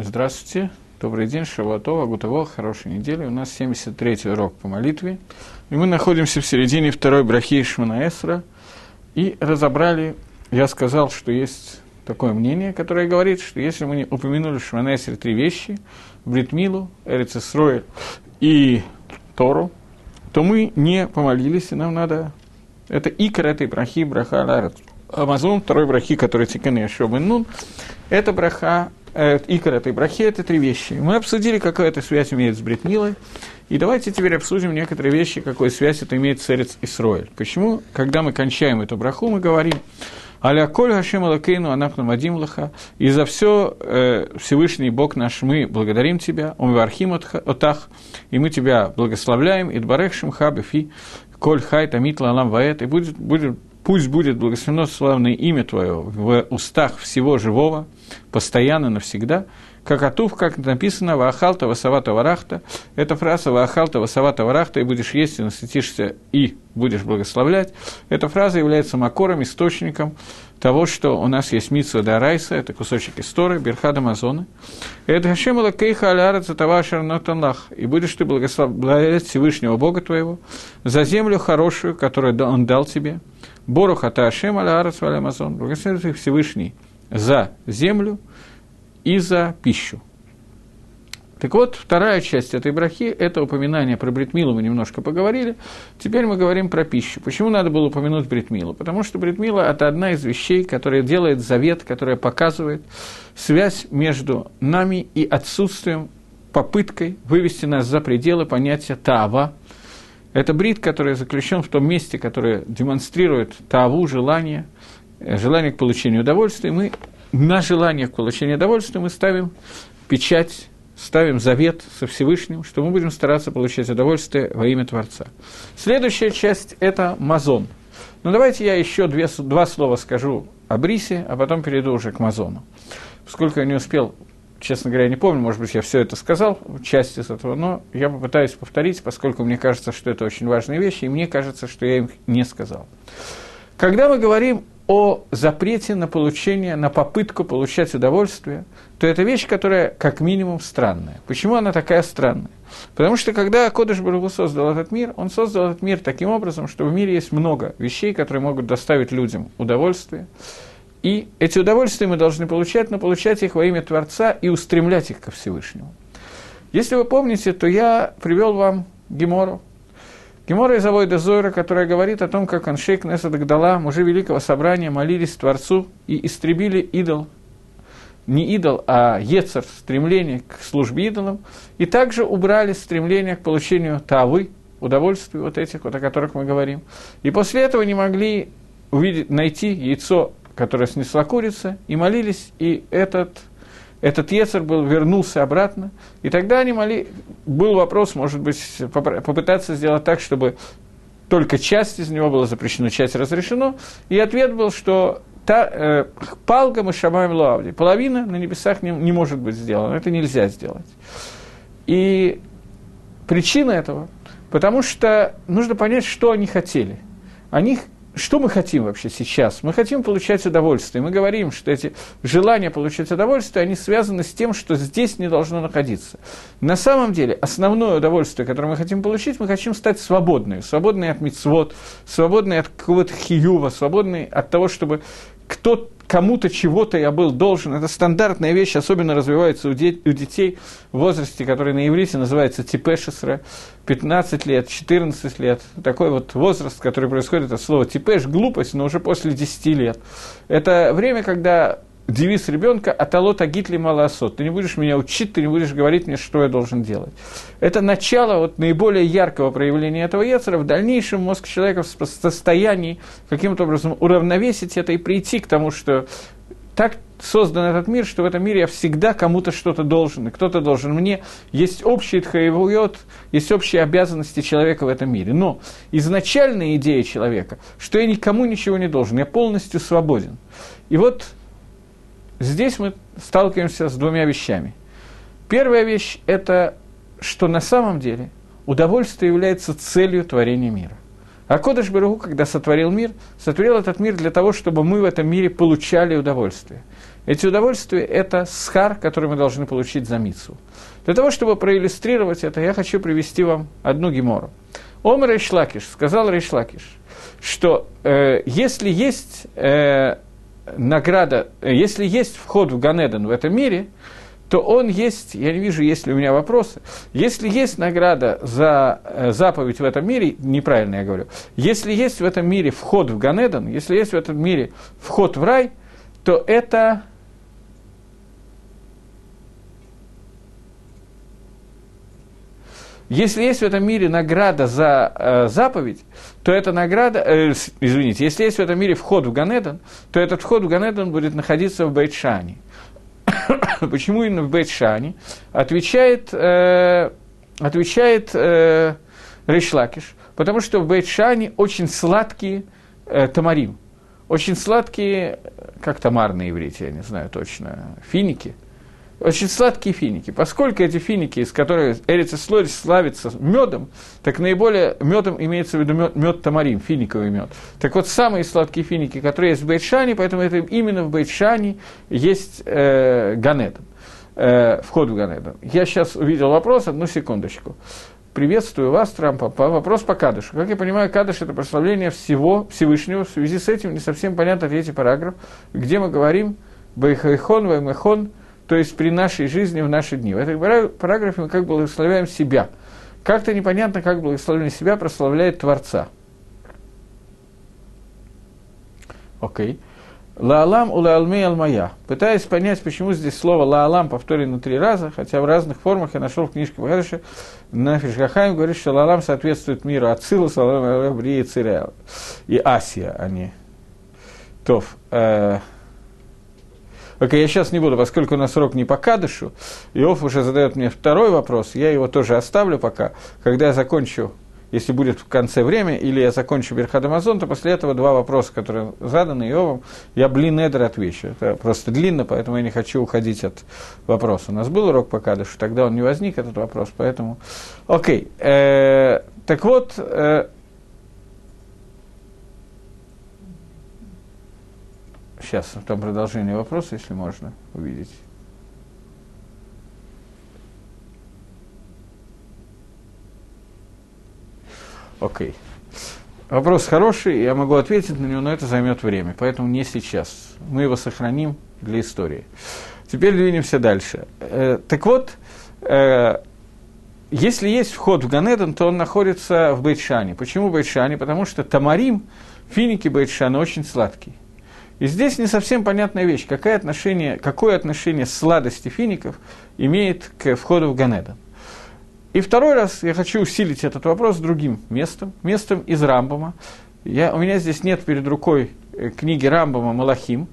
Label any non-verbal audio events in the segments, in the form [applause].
Здравствуйте, добрый день, Шавуатова, Гутово, хорошей недели. У нас 73-й урок по молитве. И мы находимся в середине второй брахи Шманаэсра. И разобрали, я сказал, что есть такое мнение, которое говорит, что если мы не упомянули в три вещи, Бритмилу, Эрицесроэль и Тору, то мы не помолились, и нам надо... Это икр этой брахи, браха Ларат. Амазон, второй брахи, который Тикан Яшобен Нун, это браха э, икор этой брахи – это три вещи. Мы обсудили, какая эта связь имеет с Бритмилой, и давайте теперь обсудим некоторые вещи, какую связь это имеет с Эрец Исроэль. Почему, когда мы кончаем эту браху, мы говорим «Аля коль хашем алакейну анахну мадим лаха» «И за все э, Всевышний Бог наш, мы благодарим Тебя, умвархим отах, и мы Тебя благословляем, и дбарех шимха коль хай тамит лалам ваэт, и будет, будет пусть будет благословено славное имя Твое в устах всего живого, постоянно, навсегда, как Атув, как написано, «Ваахалта васавата варахта». Эта фраза «Ваахалта васавата варахта» и будешь есть, и насытишься, и будешь благословлять. Эта фраза является макором, источником того, что у нас есть митсва Дарайса, это кусочек истории, Берхада Мазона. Это Хашем Кейха Аляра Цатава Шарнатанлах. И будешь ты благословлять Всевышнего Бога твоего за землю хорошую, которую Он дал тебе. Боруха Таашем Алярас Валямазон. Благословен Всевышний за землю и за пищу. Так вот, вторая часть этой брахи – это упоминание про Бритмилу, мы немножко поговорили. Теперь мы говорим про пищу. Почему надо было упомянуть Бритмилу? Потому что Бритмила – это одна из вещей, которая делает завет, которая показывает связь между нами и отсутствием, попыткой вывести нас за пределы понятия Таава. Это брит, который заключен в том месте, которое демонстрирует Тааву, желание, желание к получению удовольствия. Мы на желание к получению удовольствия мы ставим печать, ставим завет со Всевышним, что мы будем стараться получать удовольствие во имя Творца. Следующая часть – это мазон. Ну, давайте я еще две, два слова скажу о Брисе, а потом перейду уже к мазону. Поскольку я не успел, честно говоря, не помню, может быть, я все это сказал, часть из этого, но я попытаюсь повторить, поскольку мне кажется, что это очень важные вещи, и мне кажется, что я им не сказал. Когда мы говорим о запрете на получение, на попытку получать удовольствие, то это вещь, которая как минимум странная. Почему она такая странная? Потому что когда Кодыш Барагу создал этот мир, он создал этот мир таким образом, что в мире есть много вещей, которые могут доставить людям удовольствие. И эти удовольствия мы должны получать, но получать их во имя Творца и устремлять их ко Всевышнему. Если вы помните, то я привел вам Гемору, Гемора из Авойда Зойра, которая говорит о том, как Аншейк Несад Гдала, мужи Великого Собрания, молились Творцу и истребили идол, не идол, а Ецер, стремление к службе идолам, и также убрали стремление к получению тавы, удовольствий вот этих, вот о которых мы говорим. И после этого не могли увидеть, найти яйцо, которое снесла курица, и молились, и этот этот Ецер был, вернулся обратно, и тогда они моли, был вопрос, может быть, попытаться сделать так, чтобы только часть из него была запрещена, часть разрешена, и ответ был, что та, э, палгам и шамаем луавди, половина на небесах не, не может быть сделана, это нельзя сделать. И причина этого, потому что нужно понять, что они хотели. Они что мы хотим вообще сейчас? Мы хотим получать удовольствие. Мы говорим, что эти желания получать удовольствие, они связаны с тем, что здесь не должно находиться. На самом деле, основное удовольствие, которое мы хотим получить, мы хотим стать свободными. Свободные от мицвод, свободные от какого-то хиюва, свободные от того, чтобы кто кому-то чего-то я был должен. Это стандартная вещь, особенно развивается у, де- у детей в возрасте, который на иврите называется типешесра, 15 лет, 14 лет. Такой вот возраст, который происходит от слова типеш, глупость, но уже после 10 лет. Это время, когда девиз ребенка «Аталот агитли малосот». Ты не будешь меня учить, ты не будешь говорить мне, что я должен делать. Это начало вот наиболее яркого проявления этого яцера. В дальнейшем мозг человека в состоянии каким-то образом уравновесить это и прийти к тому, что так создан этот мир, что в этом мире я всегда кому-то что-то должен, и кто-то должен мне. Есть общий тхаевует, есть общие обязанности человека в этом мире. Но изначальная идея человека, что я никому ничего не должен, я полностью свободен. И вот здесь мы сталкиваемся с двумя вещами. Первая вещь – это что на самом деле удовольствие является целью творения мира. А Кодыш Берегу, когда сотворил мир, сотворил этот мир для того, чтобы мы в этом мире получали удовольствие. Эти удовольствия – это схар, который мы должны получить за мицу. Для того, чтобы проиллюстрировать это, я хочу привести вам одну гемору. Омер Рейшлакиш, сказал Рейшлакиш, что э, если есть э, награда, если есть вход в Ганеден в этом мире, то он есть, я не вижу, есть ли у меня вопросы, если есть награда за э, заповедь в этом мире, неправильно я говорю, если есть в этом мире вход в Ганеден, если есть в этом мире вход в рай, то это Если есть в этом мире награда за э, заповедь, то эта награда, э, извините, если есть в этом мире вход в Ганедон, то этот вход в Ганедон будет находиться в Бейтшане. [coughs] Почему именно в Бейтшане? Отвечает, э, отвечает э, Ришлакиш, потому что в Бейтшане очень сладкие э, тамарим, очень сладкие, как тамар на иврите, я не знаю точно, финики – очень сладкие финики. Поскольку эти финики, из которых Эрицеслорис славится медом, так наиболее медом имеется в виду мед, мед тамарим, финиковый мед. Так вот, самые сладкие финики, которые есть в Бейтшане, поэтому это именно в Бейтшане есть э, Ганедон, э, вход в Ганедон. Я сейчас увидел вопрос, одну секундочку. Приветствую вас, Трампа, вопрос по Кадышу. Как я понимаю, Кадыш – это прославление всего Всевышнего. В связи с этим не совсем понятно третий параграф, где мы говорим «Бейхайхон, Ваймехон», то есть при нашей жизни в наши дни. В этом параграфе мы как благословляем себя. Как-то непонятно, как благословение себя прославляет Творца. Окей. Okay. Лаалам у лаалмей алмая. Пытаясь понять, почему здесь слово лаалам повторено три раза, хотя в разных формах я нашел в книжке Багадыша, на Фишгахайм говорит, что лаалам соответствует миру Ацилус, лаалам, Брия, Циря и Асия. А Тов. Э, Окей, я сейчас не буду, поскольку у нас срок не по кадышу. Иов уже задает мне второй вопрос, я его тоже оставлю пока. Когда я закончу, если будет в конце время, или я закончу Берхад Амазон, то после этого два вопроса, которые заданы Иовом, я блин Эдер отвечу. Это просто длинно, поэтому я не хочу уходить от вопроса. У нас был урок по кадышу, тогда он не возник, этот вопрос, поэтому... Окей, э, так вот, э, Сейчас там продолжение вопроса, если можно увидеть. Окей. Okay. Вопрос хороший, я могу ответить на него, но это займет время, поэтому не сейчас. Мы его сохраним для истории. Теперь двинемся дальше. Э, так вот, э, если есть вход в Ганедон, то он находится в Бейтшане. Почему Бейтшане? Потому что тамарим, финики Бейтшана очень сладкий. И здесь не совсем понятная вещь, какое отношение, какое отношение сладости фиников имеет к входу в Ганеда. И второй раз я хочу усилить этот вопрос другим местом, местом из Рамбома. Я, у меня здесь нет перед рукой э, книги Рамбома «Малахим»,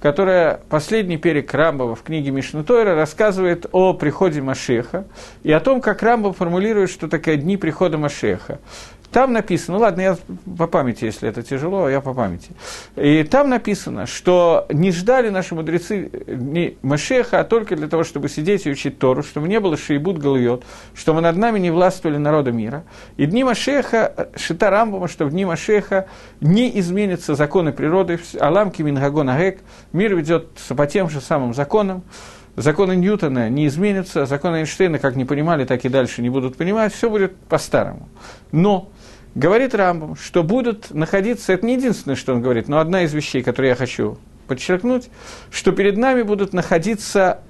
которая, последний перек Рамбова в книге Мишнатойра рассказывает о приходе Машеха и о том, как Рамбов формулирует, что такое дни прихода Машеха. Там написано, ну ладно, я по памяти, если это тяжело, я по памяти. И там написано, что не ждали наши мудрецы не Машеха, а только для того, чтобы сидеть и учить Тору, чтобы не было шейбут галуйот, чтобы над нами не властвовали народа мира. И дни Машеха, Шита Рамбама, что в дни Машеха не изменятся законы природы, Аламки Мингагон Агек, мир ведет по тем же самым законам, законы Ньютона не изменятся, законы Эйнштейна, как не понимали, так и дальше не будут понимать, все будет по-старому. Но Говорит Рамбам, что будут находиться, это не единственное, что он говорит, но одна из вещей, которые я хочу подчеркнуть, что перед нами будут находиться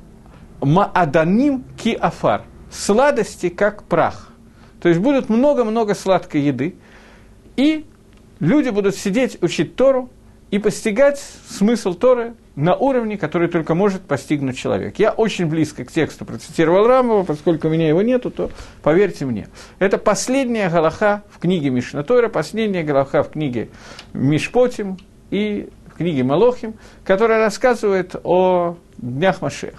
мааданим ки афар, сладости как прах. То есть будет много-много сладкой еды, и люди будут сидеть, учить Тору и постигать смысл Торы на уровне, который только может постигнуть человек. Я очень близко к тексту процитировал Рамова, поскольку у меня его нету, то поверьте мне. Это последняя галаха в книге Мишнатора, последняя галаха в книге Мишпотим и в книге Малохим, которая рассказывает о днях Машеха.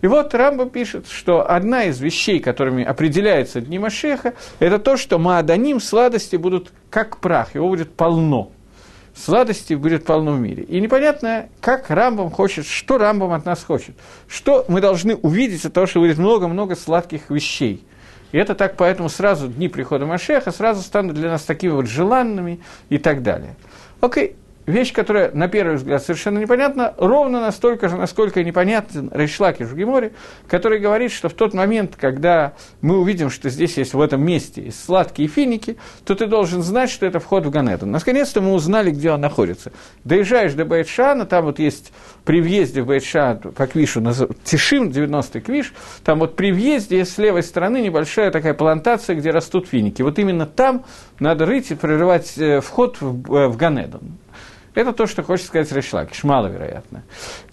И вот Рамба пишет, что одна из вещей, которыми определяются дни Машеха, это то, что Мааданим, сладости будут как прах, его будет полно – сладости будет полно в мире. И непонятно, как Рамбам хочет, что Рамбам от нас хочет. Что мы должны увидеть от того, что будет много-много сладких вещей. И это так, поэтому сразу дни прихода Машеха сразу станут для нас такими вот желанными и так далее. Окей, вещь, которая на первый взгляд совершенно непонятна, ровно настолько же, насколько непонятен Рейшлаки Жугимори, который говорит, что в тот момент, когда мы увидим, что здесь есть в этом месте сладкие финики, то ты должен знать, что это вход в Ганеду. Наконец-то мы узнали, где он находится. Доезжаешь до Байтшана, там вот есть при въезде в Байтшан по Квишу, Тишим, 90-й Квиш, там вот при въезде с левой стороны небольшая такая плантация, где растут финики. Вот именно там надо рыть и прерывать э, вход в, э, в Ганеду. Это то, что хочет сказать Решлакиш, маловероятно.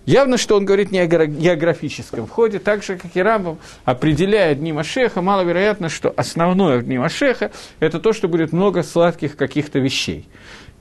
Явно, что он говорит не о географическом входе, так же, как и Рамбам, определяя дни Машеха, маловероятно, что основное дни Машеха – это то, что будет много сладких каких-то вещей.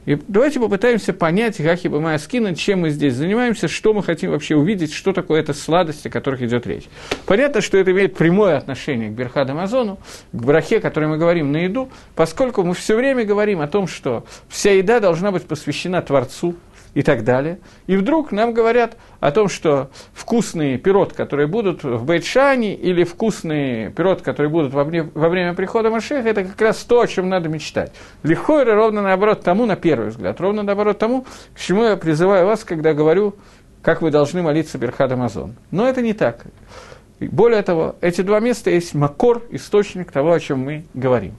И давайте попытаемся понять, как Ибамая скинуть, чем мы здесь занимаемся, что мы хотим вообще увидеть, что такое эта сладость, о которых идет речь. Понятно, что это имеет прямое отношение к Берхад Амазону, к брахе, о которой мы говорим на еду, поскольку мы все время говорим о том, что вся еда должна быть посвящена Творцу, и так далее. И вдруг нам говорят о том, что вкусные пирот, которые будут в Бейтшане, или вкусные пирот, которые будут во время, во время прихода Машеха, это как раз то, о чем надо мечтать. Легко или ровно наоборот тому, на первый взгляд, ровно наоборот тому, к чему я призываю вас, когда говорю, как вы должны молиться Берхад Амазон. Но это не так. Более того, эти два места есть макор, источник того, о чем мы говорим.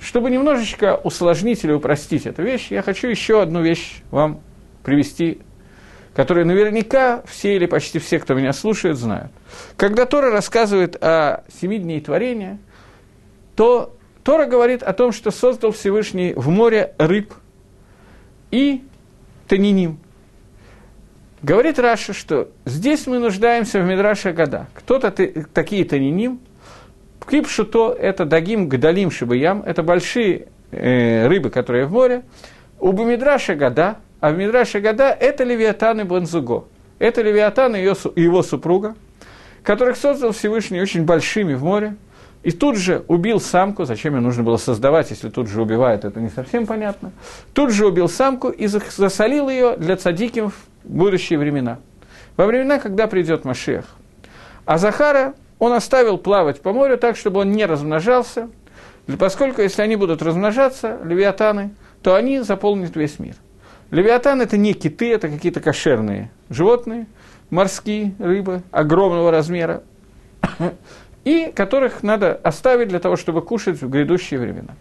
Чтобы немножечко усложнить или упростить эту вещь, я хочу еще одну вещь вам привести, которые наверняка все или почти все, кто меня слушает, знают. Когда Тора рассказывает о семи дней творения, то Тора говорит о том, что создал Всевышний в море рыб и таниним. Говорит Раша, что здесь мы нуждаемся в Мидраше года. Кто-то такие таниним, Кипшуто – это дагим гдалим шибаям, это большие э, рыбы, которые в море. У Бумидраша года – а в Мидраше Гада это Левиатан и Бензуго. Это Левиатан и его супруга, которых создал Всевышний очень большими в море, и тут же убил самку, зачем ее нужно было создавать, если тут же убивает, это не совсем понятно. Тут же убил самку и засолил ее для цадиким в будущие времена. Во времена, когда придет Машех. А Захара он оставил плавать по морю так, чтобы он не размножался, поскольку если они будут размножаться, левиатаны, то они заполнят весь мир – Левиатан – это не киты, это какие-то кошерные животные, морские рыбы огромного размера, и которых надо оставить для того, чтобы кушать в грядущие времена.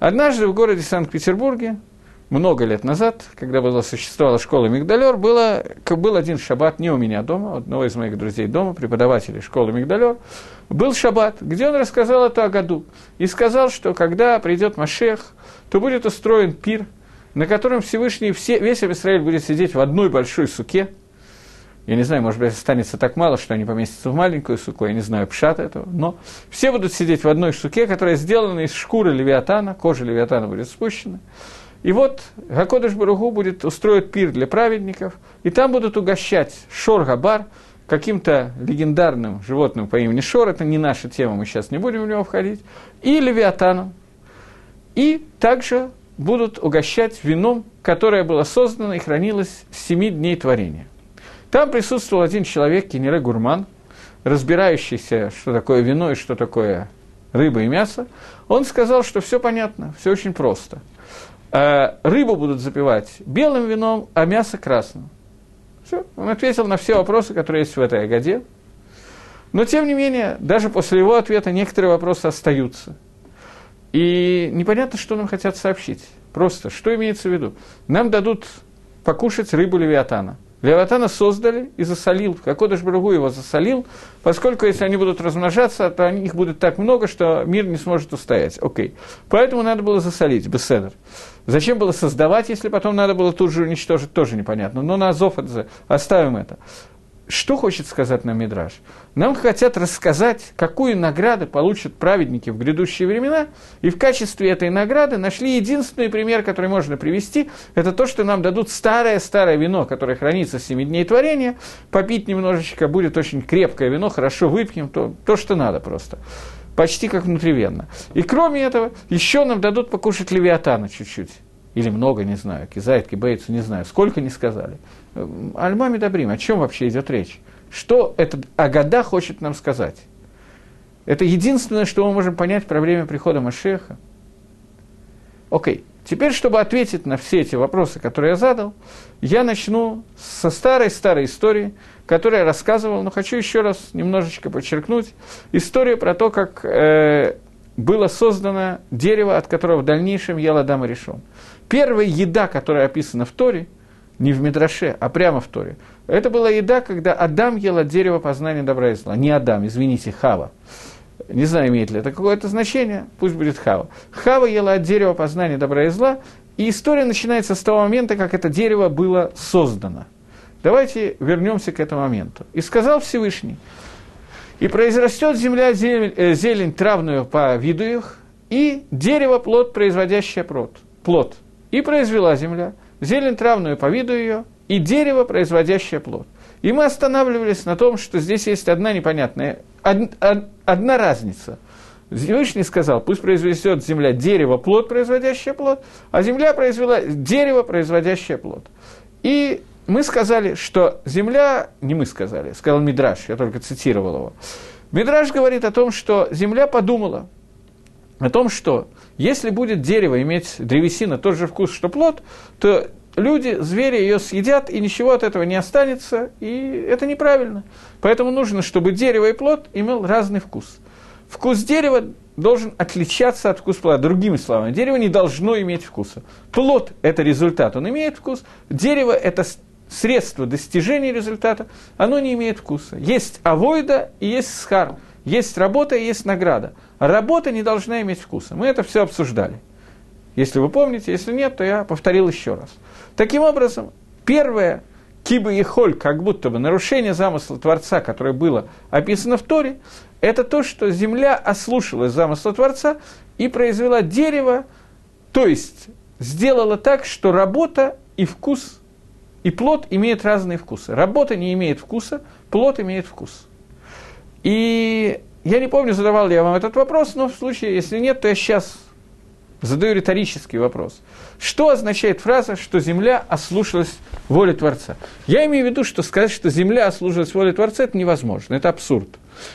Однажды в городе Санкт-Петербурге, много лет назад, когда была, существовала школа Мигдалер, было, был один шаббат не у меня дома, у одного из моих друзей дома, преподавателей школы Мигдалер, был шаббат, где он рассказал это о году. И сказал, что когда придет Машех, то будет устроен пир – на котором Всевышний, все, весь Израиль будет сидеть в одной большой суке. Я не знаю, может быть, останется так мало, что они поместятся в маленькую суку, я не знаю пшат этого, но все будут сидеть в одной суке, которая сделана из шкуры левиатана, кожа левиатана будет спущена. И вот Гакодыш Баругу будет устроить пир для праведников, и там будут угощать Шор-Габар, каким-то легендарным животным по имени Шор, это не наша тема, мы сейчас не будем в него входить, и Левиатаном. И также будут угощать вином, которое было создано и хранилось с семи дней творения. Там присутствовал один человек, Кенере Гурман, разбирающийся, что такое вино и что такое рыба и мясо. Он сказал, что все понятно, все очень просто. Э, рыбу будут запивать белым вином, а мясо красным. Все. Он ответил на все вопросы, которые есть в этой ягоде. Но, тем не менее, даже после его ответа некоторые вопросы остаются – и непонятно, что нам хотят сообщить. Просто, что имеется в виду? Нам дадут покушать рыбу левиатана. Левиатана создали и засолил. Какодыш Брагу его засолил, поскольку если они будут размножаться, то их будет так много, что мир не сможет устоять. Окей. Поэтому надо было засолить, беседер. Зачем было создавать, если потом надо было тут же уничтожить, тоже непонятно. Но на Азов оставим это. Что хочет сказать нам Мидраш? Нам хотят рассказать, какую награду получат праведники в грядущие времена, и в качестве этой награды нашли единственный пример, который можно привести, это то, что нам дадут старое-старое вино, которое хранится с 7 дней творения, попить немножечко, будет очень крепкое вино, хорошо выпьем, то, то что надо просто почти как внутривенно. И кроме этого, еще нам дадут покушать левиатана чуть-чуть. Или много, не знаю, кизайт, кибейцу, не знаю, сколько не сказали. Альмами Добрим, о чем вообще идет речь? Что этот Агада хочет нам сказать? Это единственное, что мы можем понять про время прихода Машеха. Окей, теперь, чтобы ответить на все эти вопросы, которые я задал, я начну со старой-старой истории, которую я рассказывал, но хочу еще раз немножечко подчеркнуть. Историю про то, как э, было создано дерево, от которого в дальнейшем ел Адам и решен. Первая еда, которая описана в Торе, не в Мидраше, а прямо в Торе, это была еда, когда Адам ел от дерева познания добра и зла. Не Адам, извините, Хава. Не знаю, имеет ли это какое-то значение, пусть будет Хава. Хава ела от дерева познания добра и зла, и история начинается с того момента, как это дерево было создано. Давайте вернемся к этому моменту. И сказал Всевышний, и произрастет земля зелень, э, зелень травную по виду их, и дерево плод, производящее плод. плод. И произвела земля зелень травную по виду ее, и дерево, производящее плод. И мы останавливались на том, что здесь есть одна непонятная, од, од, одна разница. Всевышний сказал, пусть произведет земля дерево, плод, производящее плод, а земля произвела дерево, производящее плод. И мы сказали, что земля, не мы сказали, сказал Мидраш, я только цитировал его. Мидраш говорит о том, что земля подумала о том, что если будет дерево иметь древесина тот же вкус, что плод, то люди, звери ее съедят, и ничего от этого не останется, и это неправильно. Поэтому нужно, чтобы дерево и плод имел разный вкус. Вкус дерева должен отличаться от вкуса плода. Другими словами, дерево не должно иметь вкуса. Плод – это результат, он имеет вкус. Дерево – это средство достижения результата, оно не имеет вкуса. Есть авойда и есть схар. Есть работа и есть награда. Работа не должна иметь вкуса. Мы это все обсуждали. Если вы помните, если нет, то я повторил еще раз. Таким образом, первое киба и холь, как будто бы нарушение замысла Творца, которое было описано в Торе, это то, что земля ослушалась замысла Творца и произвела дерево, то есть сделала так, что работа и вкус, и плод имеют разные вкусы. Работа не имеет вкуса, плод имеет вкус. И я не помню, задавал ли я вам этот вопрос, но в случае, если нет, то я сейчас задаю риторический вопрос. Что означает фраза, что Земля ослушалась воли Творца? Я имею в виду, что сказать, что Земля ослушалась воли Творца, это невозможно, это абсурд.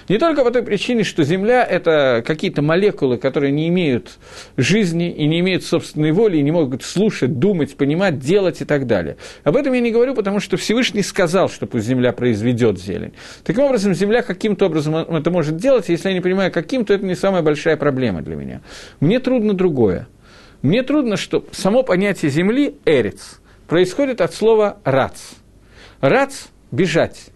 Не только по той причине, что Земля – это какие-то молекулы, которые не имеют жизни и не имеют собственной воли, и не могут слушать, думать, понимать, делать и так далее. Об этом я не говорю, потому что Всевышний сказал, что пусть Земля произведет зелень. Таким образом, Земля каким-то образом это может делать, если я не понимаю, каким, то это не самая большая проблема для меня. Мне трудно другое. Мне трудно, что само понятие Земли, эрец, происходит от слова «рац». «Рац» – бежать.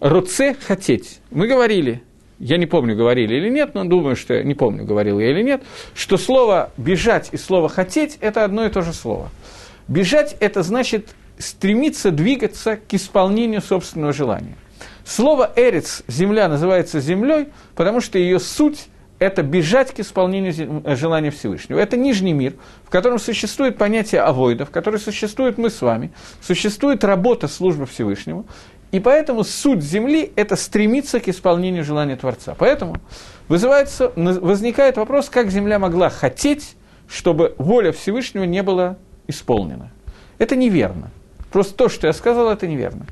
Руце – хотеть. Мы говорили, я не помню, говорили или нет, но думаю, что не помню, говорил я или нет, что слово «бежать» и слово «хотеть» – это одно и то же слово. Бежать – это значит стремиться двигаться к исполнению собственного желания. Слово «эрец» – земля называется землей, потому что ее суть – это бежать к исполнению желания Всевышнего. Это нижний мир, в котором существует понятие авойда, в котором существует мы с вами, существует работа службы Всевышнему, и поэтому суть Земли – это стремиться к исполнению желания Творца. Поэтому вызывается, возникает вопрос, как Земля могла хотеть, чтобы воля Всевышнего не была исполнена. Это неверно. Просто то, что я сказал, это неверно.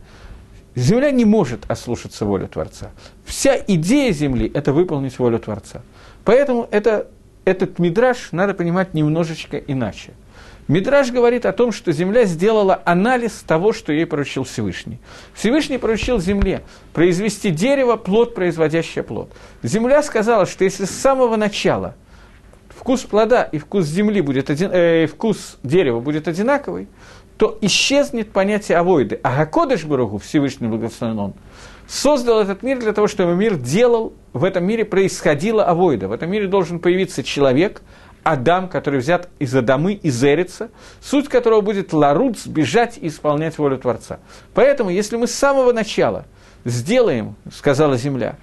Земля не может ослушаться волю Творца. Вся идея Земли – это выполнить волю Творца. Поэтому это, этот мидраж надо понимать немножечко иначе – Мидраж говорит о том, что земля сделала анализ того, что ей поручил Всевышний. Всевышний поручил земле произвести дерево, плод, производящее плод. Земля сказала, что если с самого начала вкус плода и вкус земли будет один, э, вкус дерева будет одинаковый, то исчезнет понятие авойды. А Гакодыш Баругу, Всевышний благословен он, создал этот мир для того, чтобы мир делал, в этом мире происходило авойда. В этом мире должен появиться человек – Адам, который взят из Адамы, из Эрица, суть которого будет ларуц, бежать и исполнять волю Творца. Поэтому, если мы с самого начала сделаем, сказала земля,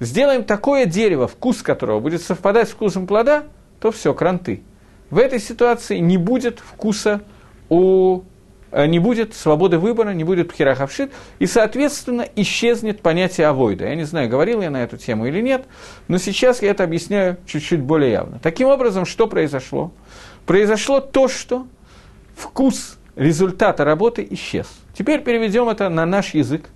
сделаем такое дерево, вкус которого будет совпадать с вкусом плода, то все, кранты. В этой ситуации не будет вкуса у не будет свободы выбора, не будет пхерахавшит, и, соответственно, исчезнет понятие авойда. Я не знаю, говорил я на эту тему или нет, но сейчас я это объясняю чуть-чуть более явно. Таким образом, что произошло? Произошло то, что вкус результата работы исчез. Теперь переведем это на наш язык.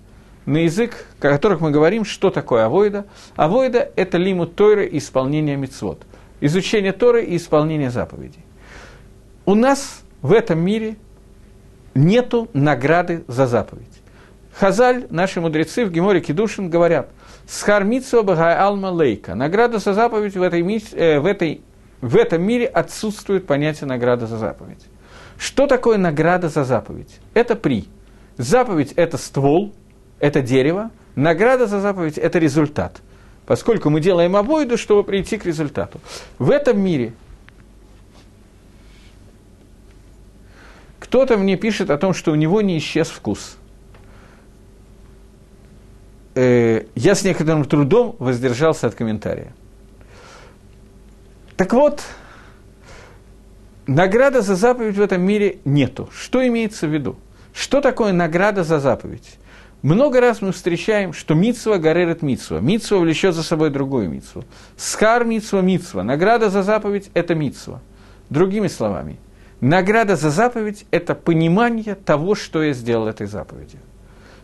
на язык, о которых мы говорим, что такое авойда. Авойда – это лимут Тойры и исполнение мицвод. Изучение Торы и исполнение заповедей. У нас в этом мире нету награды за заповедь. Хазаль, наши мудрецы в Геморе Кедушин говорят, «Схар митсва багай алма лейка». Награда за заповедь в, этой, э, в, этой, в этом мире отсутствует понятие награда за заповедь. Что такое награда за заповедь? Это при. Заповедь – это ствол, это дерево, награда за заповедь – это результат. Поскольку мы делаем обоиду, чтобы прийти к результату. В этом мире кто-то мне пишет о том, что у него не исчез вкус. Э, я с некоторым трудом воздержался от комментария. Так вот, награда за заповедь в этом мире нету. Что имеется в виду? Что такое награда за заповедь? Много раз мы встречаем, что митсва горерет митсва. Митсва влечет за собой другую митсву. Схар митсва митсва. Награда за заповедь – это митсва. Другими словами, награда за заповедь – это понимание того, что я сделал этой заповедью.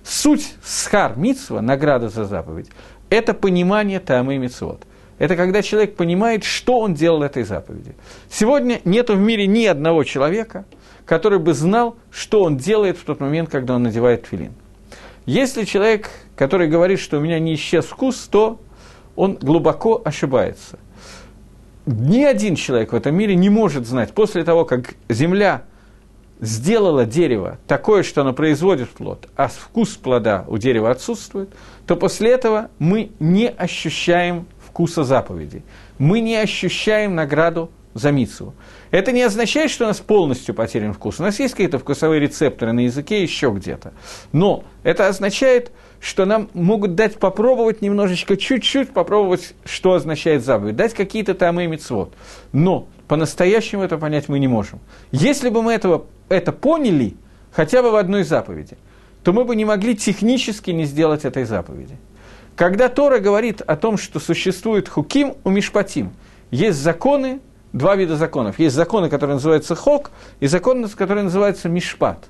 Суть схар митсва, награда за заповедь, это понимание тамы митсвот. Это когда человек понимает, что он делал этой заповеди. Сегодня нет в мире ни одного человека, который бы знал, что он делает в тот момент, когда он надевает филин. Если человек, который говорит, что у меня не исчез вкус, то он глубоко ошибается. Ни один человек в этом мире не может знать, после того, как земля сделала дерево такое, что оно производит плод, а вкус плода у дерева отсутствует, то после этого мы не ощущаем вкуса заповедей. Мы не ощущаем награду за митсу. Это не означает, что у нас полностью потерян вкус. У нас есть какие-то вкусовые рецепторы на языке еще где-то. Но это означает, что нам могут дать попробовать немножечко, чуть-чуть попробовать, что означает заповедь, дать какие-то там и мицвод. Но по-настоящему это понять мы не можем. Если бы мы этого, это поняли хотя бы в одной заповеди, то мы бы не могли технически не сделать этой заповеди. Когда Тора говорит о том, что существует хуким у мишпатим, есть законы, два вида законов. Есть законы, которые называются хок, и законы, которые называются мишпат.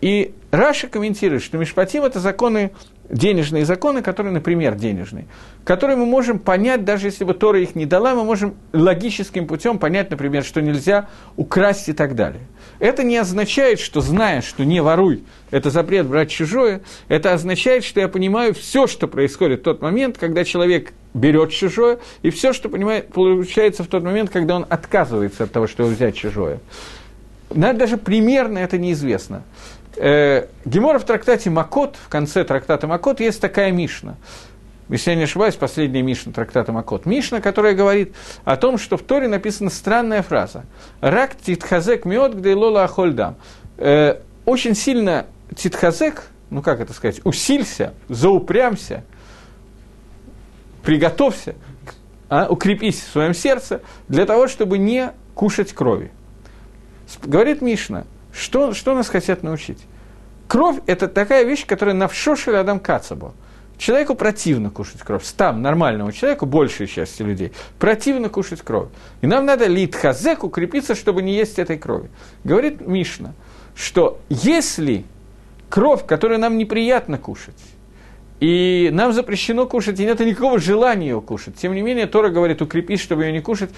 И Раша комментирует, что мишпатим – это законы, денежные законы, которые, например, денежные, которые мы можем понять, даже если бы Тора их не дала, мы можем логическим путем понять, например, что нельзя украсть и так далее. Это не означает, что зная, что не воруй, это запрет брать чужое, это означает, что я понимаю все, что происходит в тот момент, когда человек берет чужое, и все, что понимает, получается в тот момент, когда он отказывается от того, чтобы взять чужое. Надо даже примерно это неизвестно. Э, Гемора в трактате Макот, в конце трактата Макот, есть такая Мишна. Если я не ошибаюсь, последняя Мишна трактата Макот. Мишна, которая говорит о том, что в Торе написана странная фраза. «Рак титхазек миот где лола ахольдам». Э, очень сильно титхазек, ну как это сказать, усилься, заупрямся – приготовься, а, укрепись в своем сердце для того, чтобы не кушать крови. Говорит Мишна, что, что нас хотят научить? Кровь – это такая вещь, которая навшошили Адам Кацабо. Человеку противно кушать кровь. Там, нормальному человеку, большей части людей, противно кушать кровь. И нам надо литхазек укрепиться, чтобы не есть этой крови. Говорит Мишна, что если кровь, которую нам неприятно кушать, и нам запрещено кушать, и нет никакого желания ее кушать. Тем не менее, Тора говорит, укрепись, чтобы ее не кушать.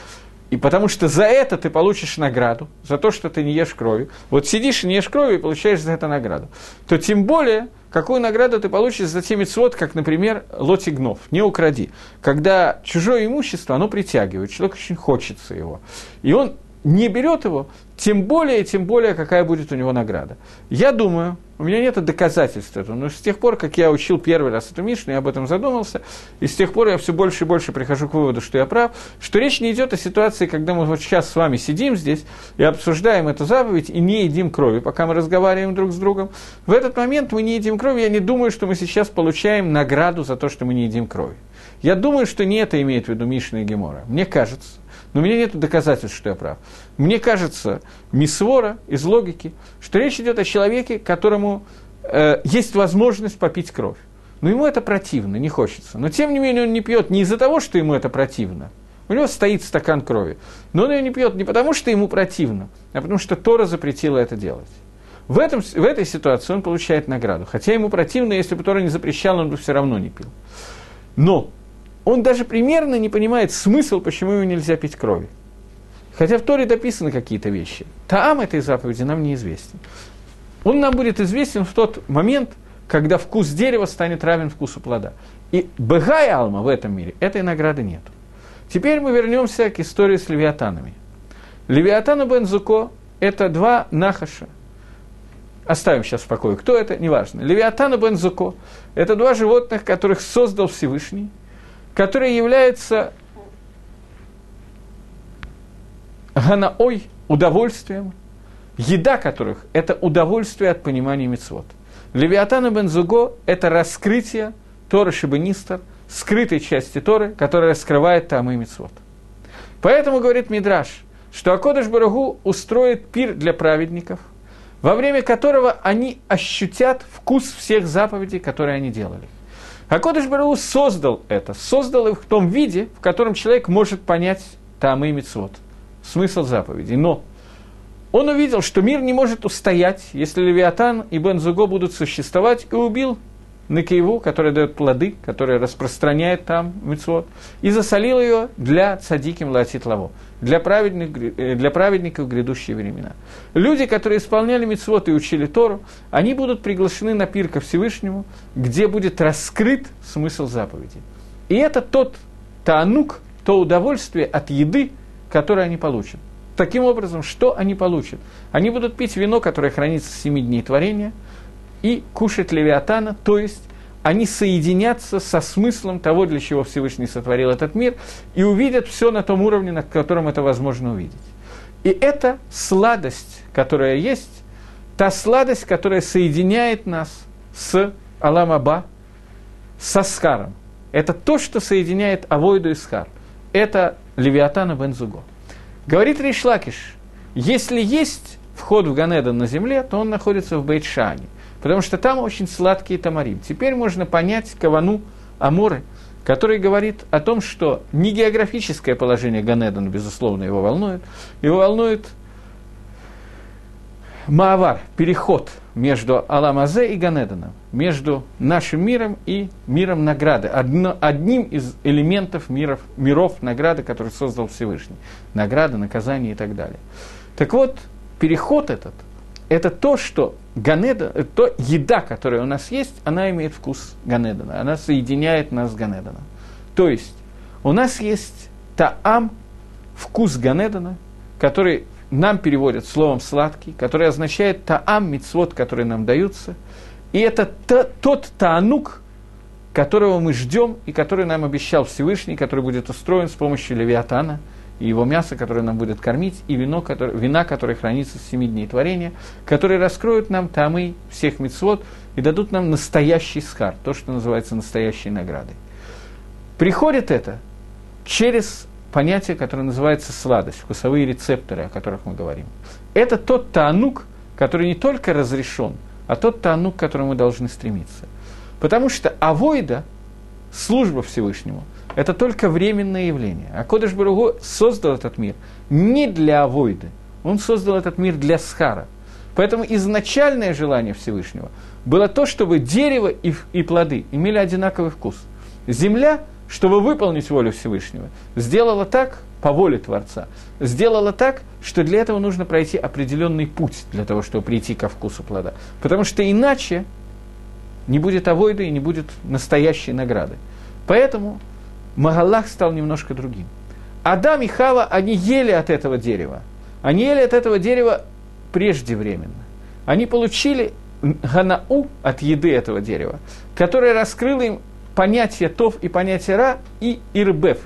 И потому что за это ты получишь награду, за то, что ты не ешь крови. Вот сидишь и не ешь крови и получаешь за это награду. То тем более, какую награду ты получишь за те мецвод, как, например, лотигнов, не укради. Когда чужое имущество, оно притягивает, человек очень хочется его. И он не берет его, тем более, тем более, какая будет у него награда. Я думаю, у меня нет доказательств этого, но с тех пор, как я учил первый раз эту Мишну, я об этом задумался, и с тех пор я все больше и больше прихожу к выводу, что я прав, что речь не идет о ситуации, когда мы вот сейчас с вами сидим здесь и обсуждаем эту заповедь и не едим крови, пока мы разговариваем друг с другом. В этот момент мы не едим крови, я не думаю, что мы сейчас получаем награду за то, что мы не едим крови. Я думаю, что не это имеет в виду Мишна и Гемора. Мне кажется. Но у меня нет доказательств, что я прав. Мне кажется, мисвора из логики, что речь идет о человеке, которому э, есть возможность попить кровь. Но ему это противно, не хочется. Но тем не менее он не пьет не из-за того, что ему это противно. У него стоит стакан крови. Но он ее не пьет не потому, что ему противно, а потому что Тора запретила это делать. В, этом, в этой ситуации он получает награду. Хотя ему противно, если бы Тора не запрещал, он бы все равно не пил. Но он даже примерно не понимает смысл, почему ему нельзя пить крови. Хотя в Торе дописаны какие-то вещи. Таам этой заповеди нам неизвестен. Он нам будет известен в тот момент, когда вкус дерева станет равен вкусу плода. И Бегай Алма в этом мире этой награды нет. Теперь мы вернемся к истории с левиатанами. Левиатан и Бензуко – это два нахаша. Оставим сейчас в покое. Кто это? Неважно. Левиатан и Бензуко – это два животных, которых создал Всевышний, которые являются ганаой, удовольствием, еда которых – это удовольствие от понимания мецвод. Левиатан и Бензуго – это раскрытие Торы Шибанистер, скрытой части Торы, которая раскрывает там и мецвод. Поэтому говорит Мидраш, что Акодыш Барагу устроит пир для праведников, во время которого они ощутят вкус всех заповедей, которые они делали. Акодыш Барагу создал это, создал их в том виде, в котором человек может понять там и мецвод – смысл заповедей. Но он увидел, что мир не может устоять, если Левиатан и Бензуго будут существовать, и убил Накиеву, которая дает плоды, которая распространяет там мецвод, и засолил ее для цадиким латит лаво, для, праведник, э, для праведников грядущие времена. Люди, которые исполняли мецвод и учили Тору, они будут приглашены на пир ко Всевышнему, где будет раскрыт смысл заповеди. И это тот таанук, то удовольствие от еды, которые они получат. Таким образом, что они получат? Они будут пить вино, которое хранится с семи дней творения, и кушать левиатана, то есть они соединятся со смыслом того, для чего Всевышний сотворил этот мир, и увидят все на том уровне, на котором это возможно увидеть. И это сладость, которая есть, та сладость, которая соединяет нас с Аламаба, со Скаром. Это то, что соединяет Авойду и Скар. Это Левиатана Бензуго. Говорит Ришлакиш, если есть вход в Ганедан на земле, то он находится в Бейтшане, потому что там очень сладкий тамарим. Теперь можно понять Кавану Аморы, который говорит о том, что не географическое положение Ганедана, безусловно, его волнует, его волнует Маавар, переход между Аламазе и Ганеданом, между нашим миром и миром награды, одно, одним из элементов миров, миров награды, который создал Всевышний. Награда, наказание и так далее. Так вот, переход этот, это то, что Ганеда, то еда, которая у нас есть, она имеет вкус Ганедана, она соединяет нас с Ганеданом. То есть, у нас есть таам, вкус Ганедана, который нам переводят словом «сладкий», который означает «таам мицвод», которые нам даются. И это та, тот таанук, которого мы ждем и который нам обещал Всевышний, который будет устроен с помощью левиатана и его мяса, которое нам будет кормить, и вино, которое, вина, которое хранится с семи дней творения, которые раскроют нам тамы всех мицвод и дадут нам настоящий схар, то, что называется настоящей наградой. Приходит это через понятие, которое называется сладость, вкусовые рецепторы, о которых мы говорим. Это тот таанук, который не только разрешен, а тот таанук, к которому мы должны стремиться. Потому что авойда, служба Всевышнему, это только временное явление. А Кодыш Баругу создал этот мир не для авойды, он создал этот мир для схара. Поэтому изначальное желание Всевышнего было то, чтобы дерево и, и плоды имели одинаковый вкус. Земля – чтобы выполнить волю Всевышнего, сделала так, по воле Творца, сделала так, что для этого нужно пройти определенный путь для того, чтобы прийти ко вкусу плода. Потому что иначе не будет авойды и не будет настоящей награды. Поэтому Магалах стал немножко другим. Адам и Хава, они ели от этого дерева. Они ели от этого дерева преждевременно. Они получили ганау от еды этого дерева, которая раскрыла им понятие тов и понятие ра и ирбев.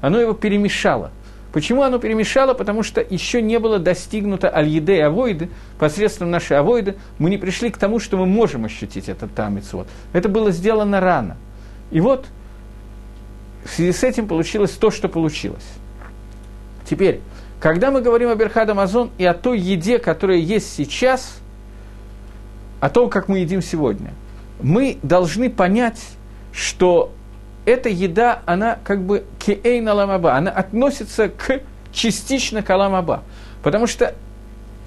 Оно его перемешало. Почему оно перемешало? Потому что еще не было достигнуто альеде и авоиды, посредством нашей авоиды, мы не пришли к тому, что мы можем ощутить этот тамицвод. Это было сделано рано. И вот в связи с этим получилось то, что получилось. Теперь, когда мы говорим о Берхад Амазон и о той еде, которая есть сейчас, о том, как мы едим сегодня, мы должны понять, что эта еда, она как бы кеэйна ламаба, она относится к частично к аламаба. Потому что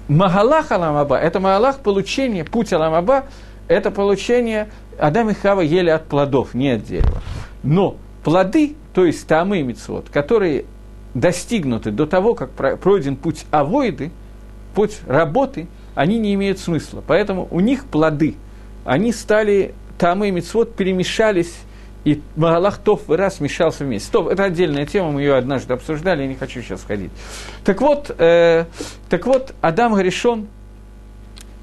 Магалах Аламаба – это Магалах получения, путь Аламаба – это получение Адам и Хава ели от плодов, не от дерева. Но плоды, то есть тамы и мицвод, которые достигнуты до того, как пройден путь авоиды, путь работы, они не имеют смысла. Поэтому у них плоды, они стали, тамы и мицвод перемешались, и Магалах Тов и раз смешался вместе. Стоп, это отдельная тема, мы ее однажды обсуждали, я не хочу сейчас ходить. Так вот, э, так вот Адам Гаришон,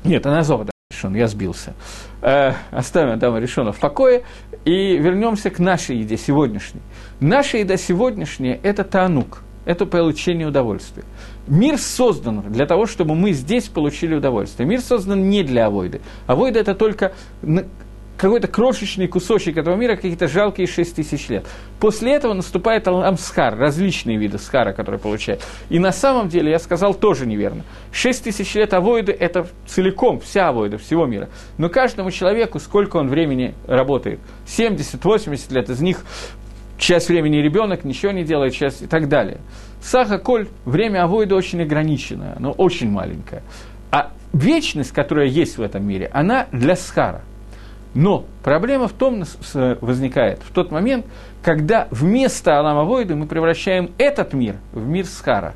нет, Аназов Гаришон, я сбился. Э, оставим Адама Решона в покое и вернемся к нашей еде сегодняшней. Наша еда сегодняшняя – это танук, это получение удовольствия. Мир создан для того, чтобы мы здесь получили удовольствие. Мир создан не для авойды. Авойда – это только какой-то крошечный кусочек этого мира, какие-то жалкие 6 тысяч лет. После этого наступает Амсхар, различные виды схара, которые получают. И на самом деле, я сказал, тоже неверно. 6 тысяч лет авоиды – это целиком, вся авоида всего мира. Но каждому человеку, сколько он времени работает, 70-80 лет, из них часть времени ребенок ничего не делает, часть и так далее. Саха Коль, время авоида очень ограниченное, но очень маленькое. А вечность, которая есть в этом мире, она для схара. Но проблема в том возникает в тот момент, когда вместо Алама Войда мы превращаем этот мир в мир Схара,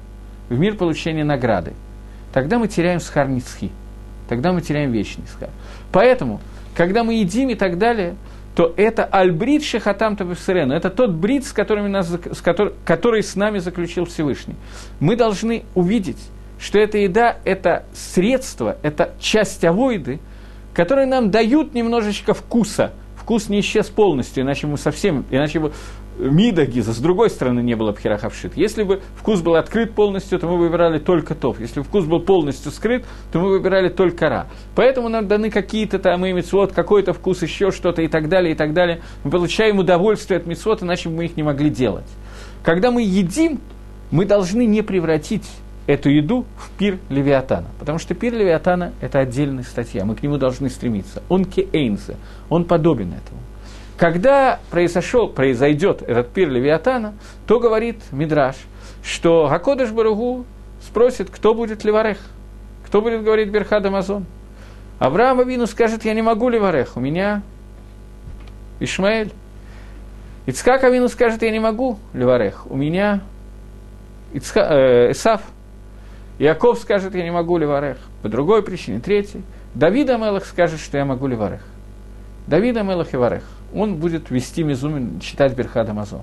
в мир получения награды. Тогда мы теряем Схар Ницхи, тогда мы теряем вечный Схар. Поэтому, когда мы едим и так далее, то это Альбрид Шехатам Табевсерена, это тот брит, с, которыми нас, с который, который с нами заключил Всевышний. Мы должны увидеть, что эта еда – это средство, это часть авоиды – которые нам дают немножечко вкуса. Вкус не исчез полностью, иначе мы совсем, иначе бы Мидагиза, с другой стороны, не было пхерахавшит. Если бы вкус был открыт полностью, то мы выбирали только топ. Если вкус был полностью скрыт, то мы выбирали только ра. Поэтому нам даны какие-то там и мецвод, какой-то вкус, еще что-то и так далее, и так далее. Мы получаем удовольствие от мецвод, иначе бы мы их не могли делать. Когда мы едим, мы должны не превратить эту еду в пир Левиатана. Потому что пир Левиатана – это отдельная статья, мы к нему должны стремиться. Он кеэйнзе, он подобен этому. Когда произошел, произойдет этот пир Левиатана, то говорит Мидраш, что Гакодыш Баругу спросит, кто будет Леварех, кто будет говорить Берхад Амазон. Авраам Авину скажет, я не могу Леварех, у меня Ишмаэль. Ицкак Авину скажет, я не могу Леварех, у меня Ицха, э, Исав – Иаков скажет, я не могу ливарех. По другой причине. Третий. Давид Амелах скажет, что я могу ливарех. Давид Амелах и Варех. Он будет вести Мизумин, читать Берхад Амазон.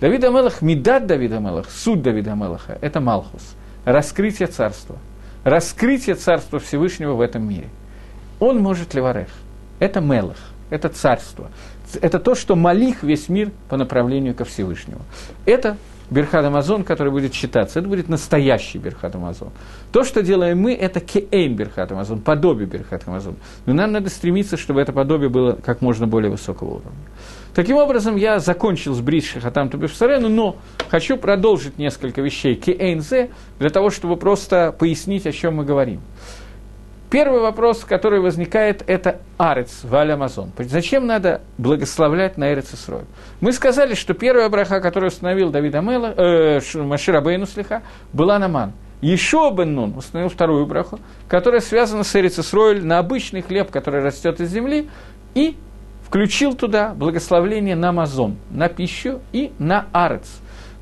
Давид Амелах, Медат Давид Амелах, суть Давида Амелаха – это Малхус. Раскрытие царства. Раскрытие царства Всевышнего в этом мире. Он может ливарех. Это Мелах. Это царство. Это то, что молих весь мир по направлению ко Всевышнему. Это Берхат Амазон, который будет читаться. Это будет настоящий Берхат Амазон. То, что делаем мы, это кеэйн Берхат Амазон, подобие Берхат Амазон. Но нам надо стремиться, чтобы это подобие было как можно более высокого уровня. Таким образом, я закончил с Брит Шахатам Тубевсарену, но хочу продолжить несколько вещей кеэйнзе для того, чтобы просто пояснить, о чем мы говорим. Первый вопрос, который возникает, это арец, валь Амазон. Зачем надо благословлять на Эрец Исрой? Мы сказали, что первая браха, которую установил Давид Амела, э, Машира Бейну Слиха, была наман. Еще Бен Нун установил вторую браху, которая связана с Эрец Исроиль на обычный хлеб, который растет из земли, и включил туда благословление на Мазон, на пищу и на арец.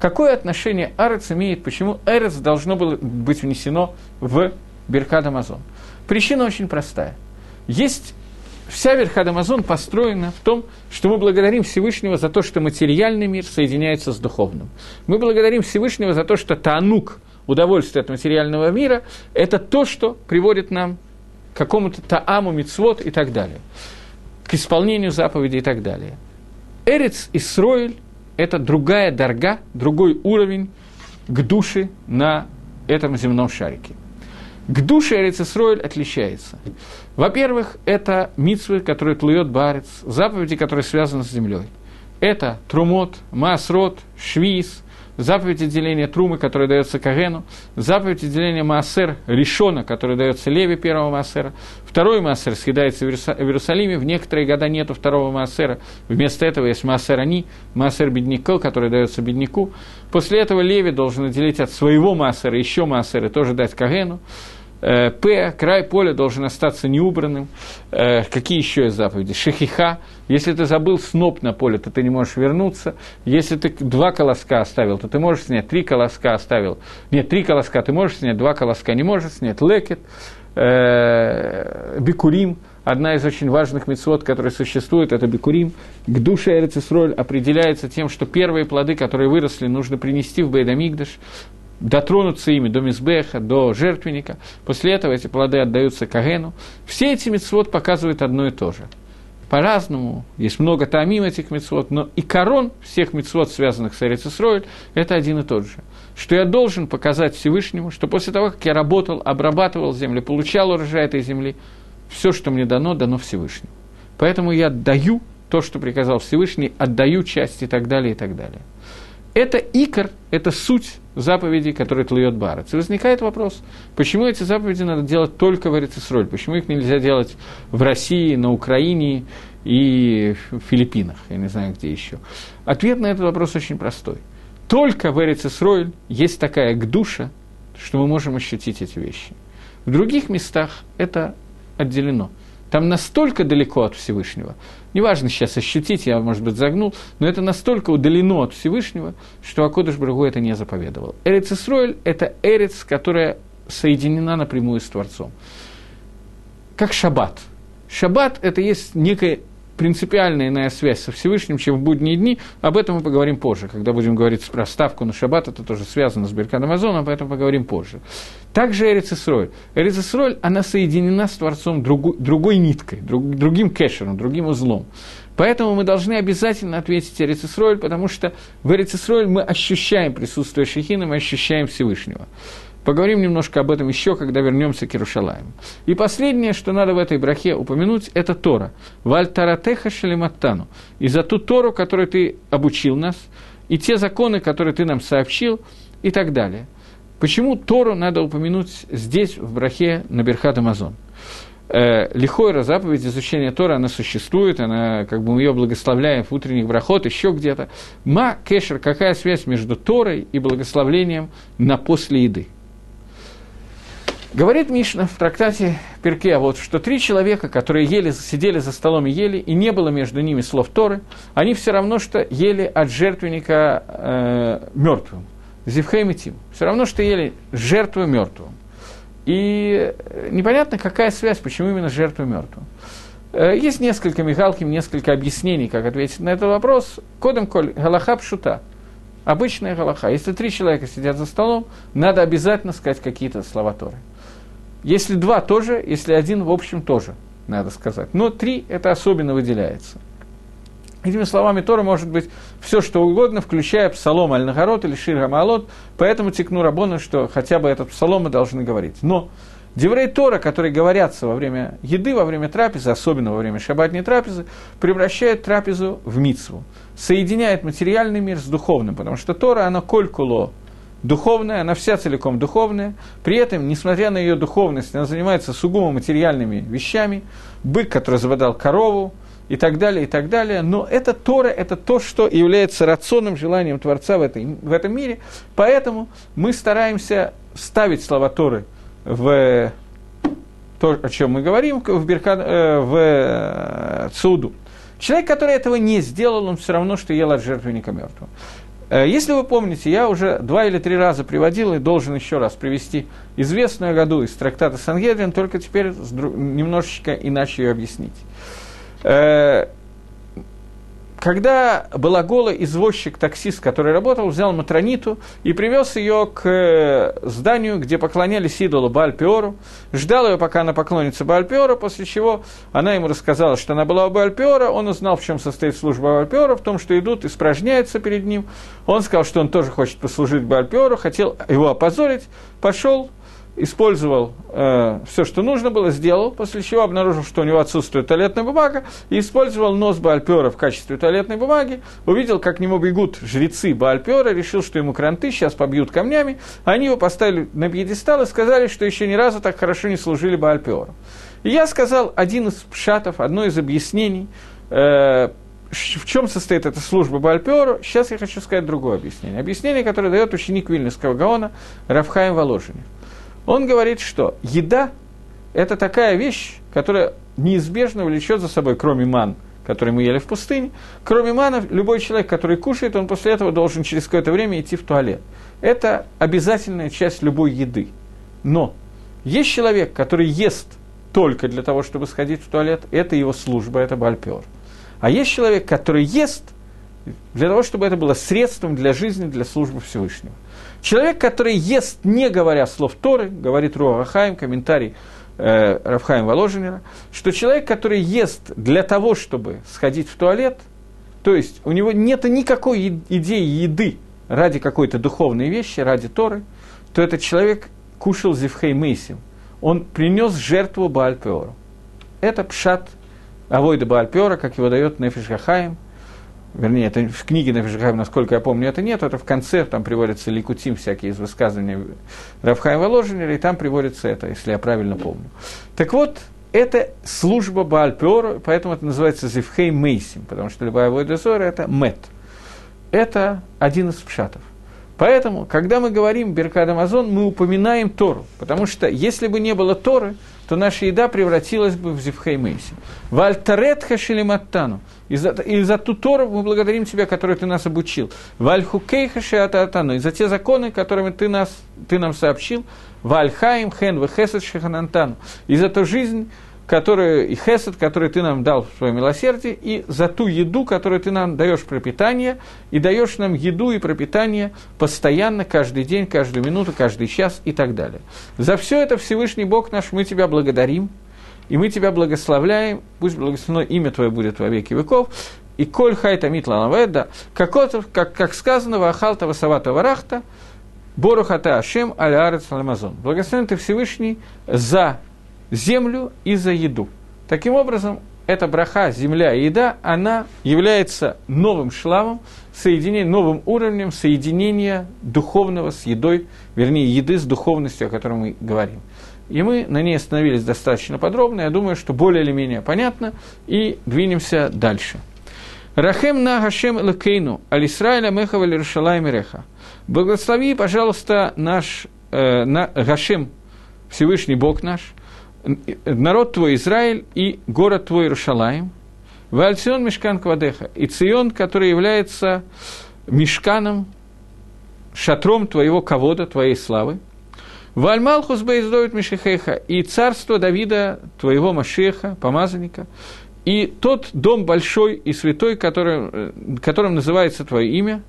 Какое отношение арец имеет, почему эрец должно было быть внесено в Беркад Амазон? Причина очень простая. Есть вся Верхад Амазон построена в том, что мы благодарим Всевышнего за то, что материальный мир соединяется с духовным. Мы благодарим Всевышнего за то, что Таанук, удовольствие от материального мира, это то, что приводит нам к какому-то Тааму, Мицвод и так далее, к исполнению заповедей и так далее. Эрец и Сроиль – это другая дорога, другой уровень к душе на этом земном шарике – к душе Эрицесройль отличается. Во-первых, это митсвы, которые тлует барец, заповеди, которые связаны с землей. Это трумот, маасрот, швиз, заповедь отделения трумы, которая дается Кагену, заповедь отделения Маасер Ришона, который дается Леве первого Маасера, второй Маасер съедается в Иерусалиме, в некоторые года нету второго Маасера, вместо этого есть Маасер Ани, Маасер Бедняка, который дается бедняку, после этого Леви должен отделить от своего Маасера еще Маасера, тоже дать Кагену, П. Край поля должен остаться неубранным. Э, какие еще есть заповеди? Шехиха. Если ты забыл сноп на поле, то ты не можешь вернуться. Если ты два колоска оставил, то ты можешь снять. Три колоска оставил. Нет, три колоска ты можешь снять, два колоска не можешь снять. Лекет. Э, бикурим одна из очень важных мецвод, которые существуют, это бикурим. К душе Эрицисроль определяется тем, что первые плоды, которые выросли, нужно принести в Бейдамигдаш, дотронуться ими до мизбеха, до жертвенника. После этого эти плоды отдаются Кагену. Все эти мецвод показывают одно и то же. По-разному, есть много тамим этих мецвод, но и корон всех мецвод, связанных с Эрицисройль, это один и тот же. Что я должен показать Всевышнему, что после того, как я работал, обрабатывал землю, получал урожай этой земли, все, что мне дано, дано Всевышнему. Поэтому я даю то, что приказал Всевышний, отдаю часть и так далее, и так далее. Это икор, это суть заповедей, которые тлует барец. И возникает вопрос, почему эти заповеди надо делать только в Эрицисроль, почему их нельзя делать в России, на Украине и в Филиппинах, я не знаю, где еще. Ответ на этот вопрос очень простой. Только в Эрицисроль есть такая гдуша, что мы можем ощутить эти вещи. В других местах это отделено. Там настолько далеко от Всевышнего, неважно сейчас ощутить, я, может быть, загнул, но это настолько удалено от Всевышнего, что Акодыш Брагу это не заповедовал. Эрец Исроэль – это эрец, которая соединена напрямую с Творцом. Как шаббат. Шаббат – это есть некая принципиальная иная связь со Всевышним, чем в будние дни. Об этом мы поговорим позже, когда будем говорить про ставку на шаббат, это тоже связано с Берканом Амазоном, поэтому поговорим позже. Также Эрицесроль. Исроль, она соединена с Творцом другу, другой ниткой, друг, другим кэшером, другим узлом. Поэтому мы должны обязательно ответить Эрец Исроль, потому что в Эрец Исроль мы ощущаем присутствие Шехина, мы ощущаем Всевышнего. Поговорим немножко об этом еще, когда вернемся к Иерушалаему. И последнее, что надо в этой брахе упомянуть, это Тора. Вальтаратеха шалиматтану. И за ту Тору, которую ты обучил нас, и те законы, которые ты нам сообщил, и так далее. Почему Тору надо упомянуть здесь, в брахе на Берхат Амазон? Э, Лихойра, заповедь изучения Тора, она существует, она, как бы мы ее благословляем в утренних брахот, еще где-то. Ма, кешер, какая связь между Торой и благословлением на после еды? Говорит Мишна в трактате Перке, а вот, что три человека, которые ели, сидели за столом и ели, и не было между ними слов Торы, они все равно, что ели от жертвенника э, мертвым. Тим. Все равно, что ели жертву мертвым. И непонятно, какая связь, почему именно жертву мертвым. Э, есть несколько Михалким, несколько объяснений, как ответить на этот вопрос. Кодом коль галаха пшута. Обычная галаха. Если три человека сидят за столом, надо обязательно сказать какие-то слова Торы. Если два тоже, если один, в общем, тоже, надо сказать. Но три это особенно выделяется. Этими словами Тора может быть все, что угодно, включая псалом Аль-Нахарот или Шир Гамалот, поэтому текну Рабона, что хотя бы этот псалом мы должны говорить. Но Деврей Тора, которые говорятся во время еды, во время трапезы, особенно во время шаббатной трапезы, превращают трапезу в мицву, соединяет материальный мир с духовным, потому что Тора, она колькуло, духовная, она вся целиком духовная. При этом, несмотря на ее духовность, она занимается сугубо материальными вещами. Бык, который забодал корову, и так далее, и так далее. Но это Тора, это то, что является рационным желанием Творца в, этой, в этом мире. Поэтому мы стараемся ставить слова Торы в то, о чем мы говорим, в, Берка, э, в э, Цуду. Человек, который этого не сделал, он все равно, что ел от жертвенника мертвого. Э, если вы помните, я уже два или три раза приводил и должен еще раз привести известную году из трактата Сангедрин, только теперь немножечко иначе ее объяснить. Когда Балагола, извозчик, таксист, который работал, взял Матрониту и привез ее к э, зданию, где поклонялись идолу Бальпиору, ждал ее, пока она поклонится Бальпиору, после чего она ему рассказала, что она была у Бальпиора, он узнал, в чем состоит служба Бальпиора, в том, что идут, испражняются перед ним. Он сказал, что он тоже хочет послужить Бальпиору, хотел его опозорить, пошел, использовал э, все, что нужно было, сделал, после чего обнаружил, что у него отсутствует туалетная бумага, и использовал нос Баальпера в качестве туалетной бумаги, увидел, как к нему бегут жрецы Баальпера, решил, что ему кранты сейчас побьют камнями, они его поставили на пьедестал и сказали, что еще ни разу так хорошо не служили Баальперу. И я сказал один из шатов, одно из объяснений, э, в чем состоит эта служба Бальпиору, сейчас я хочу сказать другое объяснение. Объяснение, которое дает ученик Вильнюсского Гаона Равхаем Воложенев. Он говорит, что еда – это такая вещь, которая неизбежно влечет за собой, кроме ман, который мы ели в пустыне, кроме мана, любой человек, который кушает, он после этого должен через какое-то время идти в туалет. Это обязательная часть любой еды. Но есть человек, который ест только для того, чтобы сходить в туалет, это его служба, это бальпер. А есть человек, который ест для того, чтобы это было средством для жизни, для службы Всевышнего. Человек, который ест, не говоря слов Торы, говорит Руахаим, комментарий э, Рафхаим Воложенера, что человек, который ест для того, чтобы сходить в туалет, то есть у него нет никакой идеи еды ради какой-то духовной вещи, ради Торы, то этот человек кушал зевхей мейсим. Он принес жертву Баальпеору. Это пшат Авойда Баальпеора, как его дает Нефиш Гахаим – вернее, это в книге на Равхайм, насколько я помню, это нет, это в конце, там приводятся ликутим всякие из высказываний Равхайма Ложенера, и там приводится это, если я правильно помню. Так вот, это служба Баальпеора, поэтому это называется Зевхей Мейсим, потому что любая Войдезора – это мет. Это один из пшатов. Поэтому, когда мы говорим Беркад Амазон, мы упоминаем Тору, потому что если бы не было Торы, то наша еда превратилась бы в Зевхей Мейсим. Вальтарет хашилиматтану – и за, и за ту Тору мы благодарим Тебя, которую Ты нас обучил. Вальхукейха шиататану. И за те законы, которыми Ты, нас, ты нам сообщил. Вальхаим хен вехесед шиханантану. И за ту жизнь, которую, и хесед, который Ты нам дал в своем милосердии, и за ту еду, которую Ты нам даешь пропитание, и даешь нам еду и пропитание постоянно, каждый день, каждую минуту, каждый час и так далее. За все это Всевышний Бог наш, мы Тебя благодарим – и мы тебя благословляем, пусть благословено имя Твое будет во веки веков, и коль хайта митла наведа, как, как, как сказано, вахалта васавата варахта, борухата ашем аля ламазон. Благословен ты Всевышний за землю и за еду. Таким образом, эта браха, земля и еда, она является новым шлавом, соединением, новым уровнем соединения духовного с едой, вернее, еды с духовностью, о которой мы говорим. И мы на ней остановились достаточно подробно, я думаю, что более или менее понятно, и двинемся дальше. Рахем на Гашем Элакейну, Алисраиля Мехава Лиршалайм Реха. Благослови, пожалуйста, наш э, на, Гашем, Всевышний Бог наш, народ твой Израиль и город твой Иерушалаем, Вальцион Мешкан Квадеха, и Цион, который является мешканом, шатром твоего ковода, твоей славы, Вальмалхус Бейздовит Мишихеха, и царство Давида, твоего Машеха, помазанника, и тот дом большой и святой, который, э, которым называется твое имя,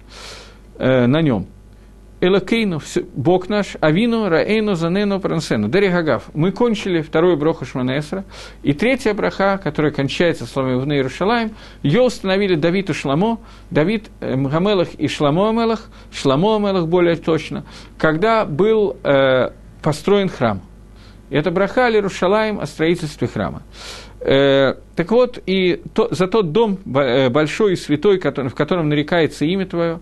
э, на нем. Элакейну, Бог наш, Авину, Раэйну, Занену, Прансену. Дерегагав. Мы кончили вторую броху Шманесра. И третья браха, которая кончается словами в Иерушалаем, ее установили Давид и Шламо, Давид э, Мгамелах и Шламо Амелах, Шламо Амелах более точно, когда был э, построен храм. Это браха Иерушалаем о строительстве храма. Э, так вот, и то, за тот дом э, большой и святой, который, в котором нарекается имя Твое,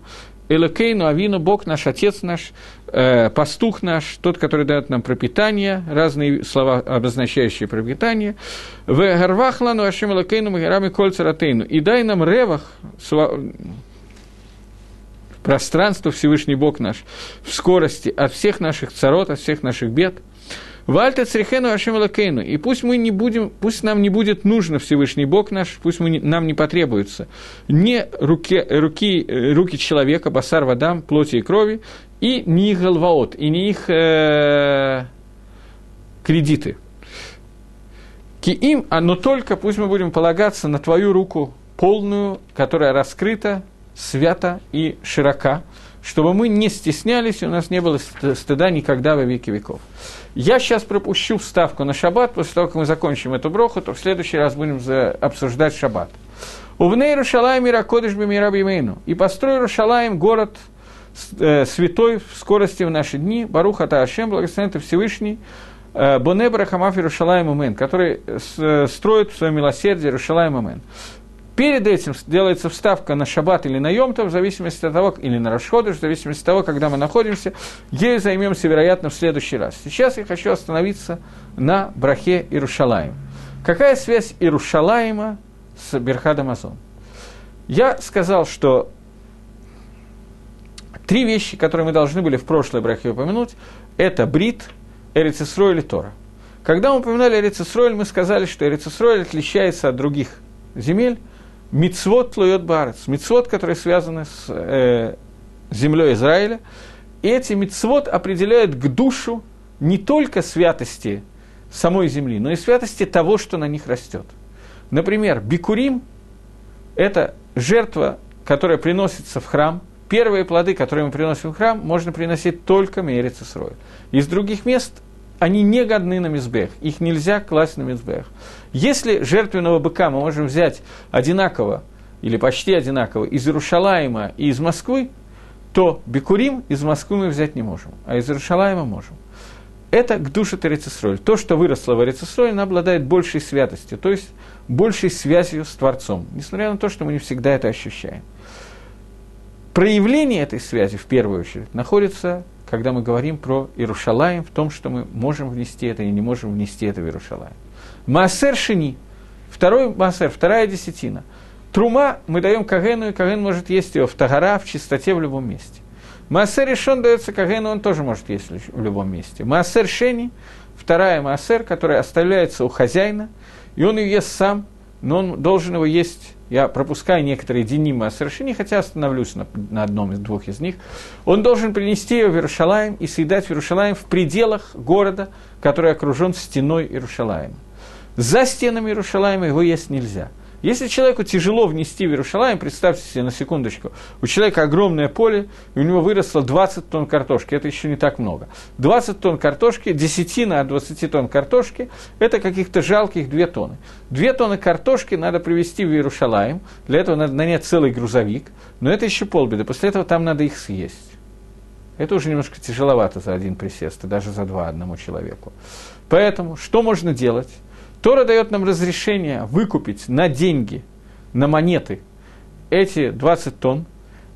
Элокейну, Авину, Бог наш, Отец наш, э, пастух наш, тот, который дает нам пропитание, разные слова, обозначающие пропитание. В Гарвахлану, Ашем Элокейну, Магерами Кольцаратейну. И дай нам ревах, пространство Всевышний Бог наш, в скорости от всех наших царот, от всех наших бед – Вальта црихену ашем лакейну. И пусть мы не будем, пусть нам не будет нужно Всевышний Бог наш, пусть мы нам не потребуется не руки, руки, руки человека, басар вадам, плоти и крови, и не их голваот, и не их э, кредиты. Ки им, а но только пусть мы будем полагаться на твою руку полную, которая раскрыта, свята и широка, чтобы мы не стеснялись, у нас не было стыда никогда во веки веков. Я сейчас пропущу вставку на шаббат, после того, как мы закончим эту броху, то в следующий раз будем обсуждать шаббат. Увней Рушалаем Миракодыш Бимирабимейну. И построй Рушалаем город э, святой в скорости в наши дни, Баруха Таашем, благословен ты Всевышний, э, Бонебра Хамаф Иерушалаем Умен, который э, строит в своем милосердии Иерушалаем Умен. Перед этим делается вставка на шаббат или на йомта, в зависимости от того, или на расходы, в зависимости от того, когда мы находимся. Ею займемся, вероятно, в следующий раз. Сейчас я хочу остановиться на брахе Ирушалаем. Какая связь Ирушалаема с Берхадом Азон? Я сказал, что три вещи, которые мы должны были в прошлой брахе упомянуть, это брит, Эрицисройль и Тора. Когда мы упоминали Эрицисройль, мы сказали, что Эрицисройль отличается от других земель Мицвод тлует барец. Мицвод, которые связаны с э, землей Израиля. И эти мицвод определяют к душу не только святости самой земли, но и святости того, что на них растет. Например, бикурим – это жертва, которая приносится в храм. Первые плоды, которые мы приносим в храм, можно приносить только Исрой. Из других мест они не годны на мизбех, их нельзя класть на мизбех. Если жертвенного быка мы можем взять одинаково, или почти одинаково, из Иерушалаема и из Москвы, то Бекурим из Москвы мы взять не можем, а из Иерушалаема можем. Это к душе Терецисроль. То, что выросло в Эрицисроль, оно обладает большей святостью, то есть большей связью с Творцом, несмотря на то, что мы не всегда это ощущаем. Проявление этой связи, в первую очередь, находится когда мы говорим про Иерушалаем, в том, что мы можем внести это и не можем внести это в Иерушалаем. Маасер Шини, второй Маасер, вторая десятина. Трума мы даем Кагену, и Каген может есть ее в Тагара, в чистоте, в любом месте. Маасер Решон дается Кагену, он тоже может есть в любом месте. Маасер Шени, вторая Маасер, которая оставляется у хозяина, и он ее ест сам, но он должен его есть я пропускаю некоторые динимы о совершении, хотя остановлюсь на, на одном из двух из них, он должен принести ее в Иерушалаем и съедать в Иерушалаем в пределах города, который окружен стеной Иерушалаема. За стенами Иерушалаема его есть нельзя – если человеку тяжело внести в Иерушалаем, представьте себе на секундочку, у человека огромное поле, и у него выросло 20 тонн картошки, это еще не так много. 20 тонн картошки, десятина от 20 тонн картошки, это каких-то жалких 2 тонны. 2 тонны картошки надо привезти в Иерушалаем, для этого надо нанять целый грузовик, но это еще полбеды, после этого там надо их съесть. Это уже немножко тяжеловато за один присест, и даже за два одному человеку. Поэтому что можно делать? Тора дает нам разрешение выкупить на деньги, на монеты эти 20 тонн,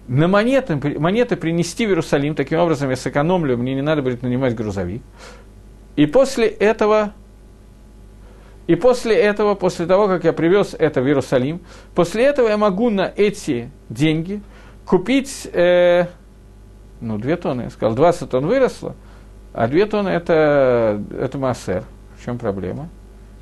на монеты, монеты принести в Иерусалим, таким образом я сэкономлю, мне не надо будет нанимать грузовик. И после этого, и после этого, после того, как я привез это в Иерусалим, после этого я могу на эти деньги купить, э, ну, 2 тонны, я сказал, 20 тонн выросло, а 2 тонны это, это массер. В чем проблема?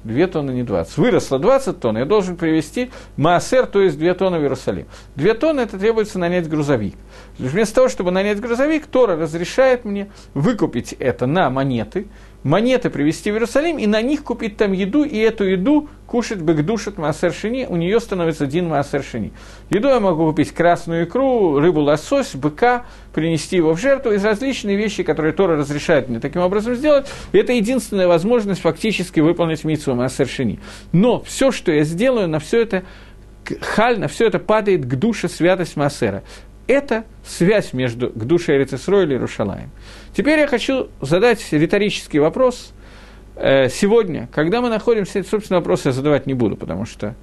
2 тонны, не 20. Выросло 20 тонн, я должен привезти маасер, то есть 2 тонны в Иерусалим. 2 тонны это требуется нанять грузовик. Вместо того, чтобы нанять грузовик, Тора разрешает мне выкупить это на монеты, монеты привезти в Иерусалим и на них купить там еду, и эту еду кушать бэкдушат маасер шини, у нее становится один маасер шини. Еду я могу купить красную икру, рыбу лосось, быка, принести его в жертву, из различные вещи, которые Тора разрешает мне таким образом сделать. Это единственная возможность фактически выполнить митсу маасер шини. Но все, что я сделаю, на все это халь, на все это падает к душе святость Маасера. Это связь между к душе Эрицесрой и Иерушалаем. Теперь я хочу задать риторический вопрос. Э, сегодня, когда мы находимся, собственно, вопрос я задавать не буду, потому что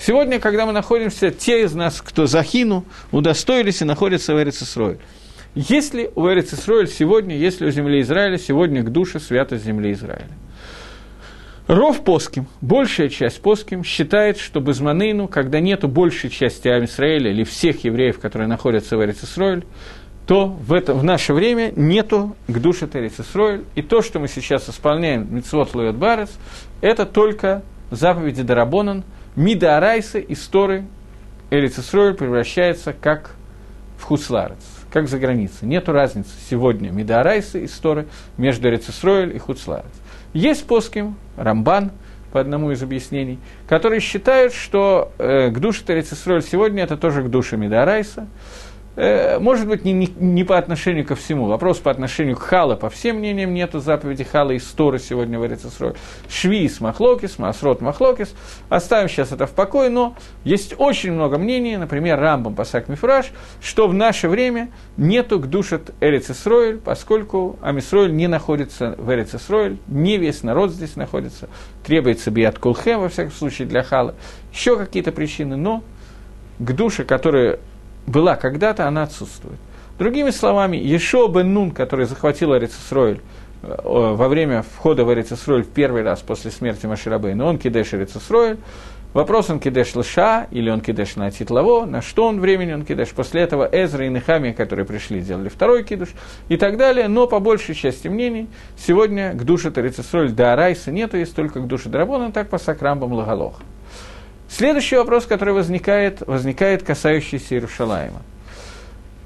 сегодня, когда мы находимся, те из нас, кто захину, удостоились и находятся в Эрицесрой. Если у Эрицесроиль сегодня, если у земли Израиля сегодня к душе святость земли Израиля? Ров Поским, большая часть Поским считает, что Безманейну, когда нету большей части Амисраэля или всех евреев, которые находятся в Эрицисроиль, то в, это, в наше время нету к душе Эрицисроиль, и то, что мы сейчас исполняем Митцвот Луэт Барес, это только заповеди Дарабонан, Мида Арайса и Сторы Эрицисроиль превращается как в Хусларец, как за границей. Нету разницы сегодня Мида Арайса и Сторы между Эрицисроиль и Хусларец. Есть плоским, Рамбан, по одному из объяснений, которые считают, что э, к душе Терецисроль сегодня это тоже к душе Медарайса, может быть, не, не, не по отношению ко всему. Вопрос по отношению к Хала, по всем мнениям, нету заповеди Хала и Сторы сегодня в Эрицесрой. Швиис Махлокис, Масрот Махлокис. Оставим сейчас это в покое, но есть очень много мнений, например, Рамбам Пасак Мифраж, что в наше время нету к душе Эрицесройль, поскольку Амисройль не находится в Эрицесройль, не весь народ здесь находится, требуется биат кулхем, во всяком случае, для Хала. Еще какие-то причины, но к душе, которые была когда-то, она отсутствует. Другими словами, Ешо бен Нун, который захватил Арицесройль э, во время входа в Арицесройль в первый раз после смерти Маширабейна, он кидеш Арицесройль, Вопрос, он кидеш лыша, или он кидеш на титлово, на что он времени он кидеш. После этого Эзра и Нехамия, которые пришли, сделали второй кидуш и так далее. Но по большей части мнений сегодня к душе Тарицесроль до Арайса нету, есть только к душе Драбона, так по Сакрамбам Лагалох. Следующий вопрос, который возникает, возникает касающийся Иерушалаема.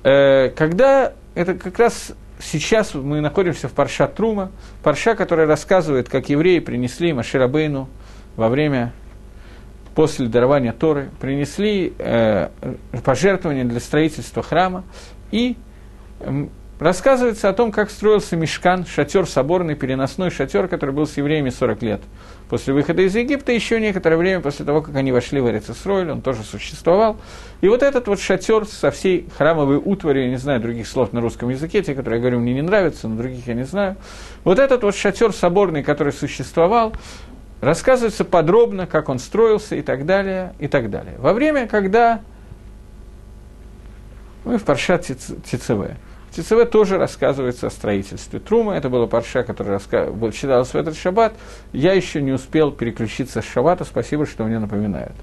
Э, когда это как раз сейчас мы находимся в Парша Трума, Парша, которая рассказывает, как евреи принесли Маширабейну во время после дарования Торы, принесли э, пожертвования для строительства храма, и рассказывается о том, как строился мешкан, шатер соборный, переносной шатер, который был с евреями 40 лет. После выхода из Египта, еще некоторое время после того, как они вошли в Эрицесройль, он тоже существовал. И вот этот вот шатер со всей храмовой утварью, я не знаю других слов на русском языке, те, которые я говорю, мне не нравятся, но других я не знаю. Вот этот вот шатер соборный, который существовал, рассказывается подробно, как он строился и так далее, и так далее. Во время, когда мы в Паршат ТЦВ, в ТЦВ тоже рассказывается о строительстве Трума. Это была парша, которая раска... читалась в этот шаббат. Я еще не успел переключиться с шаббата. Спасибо, что мне напоминают.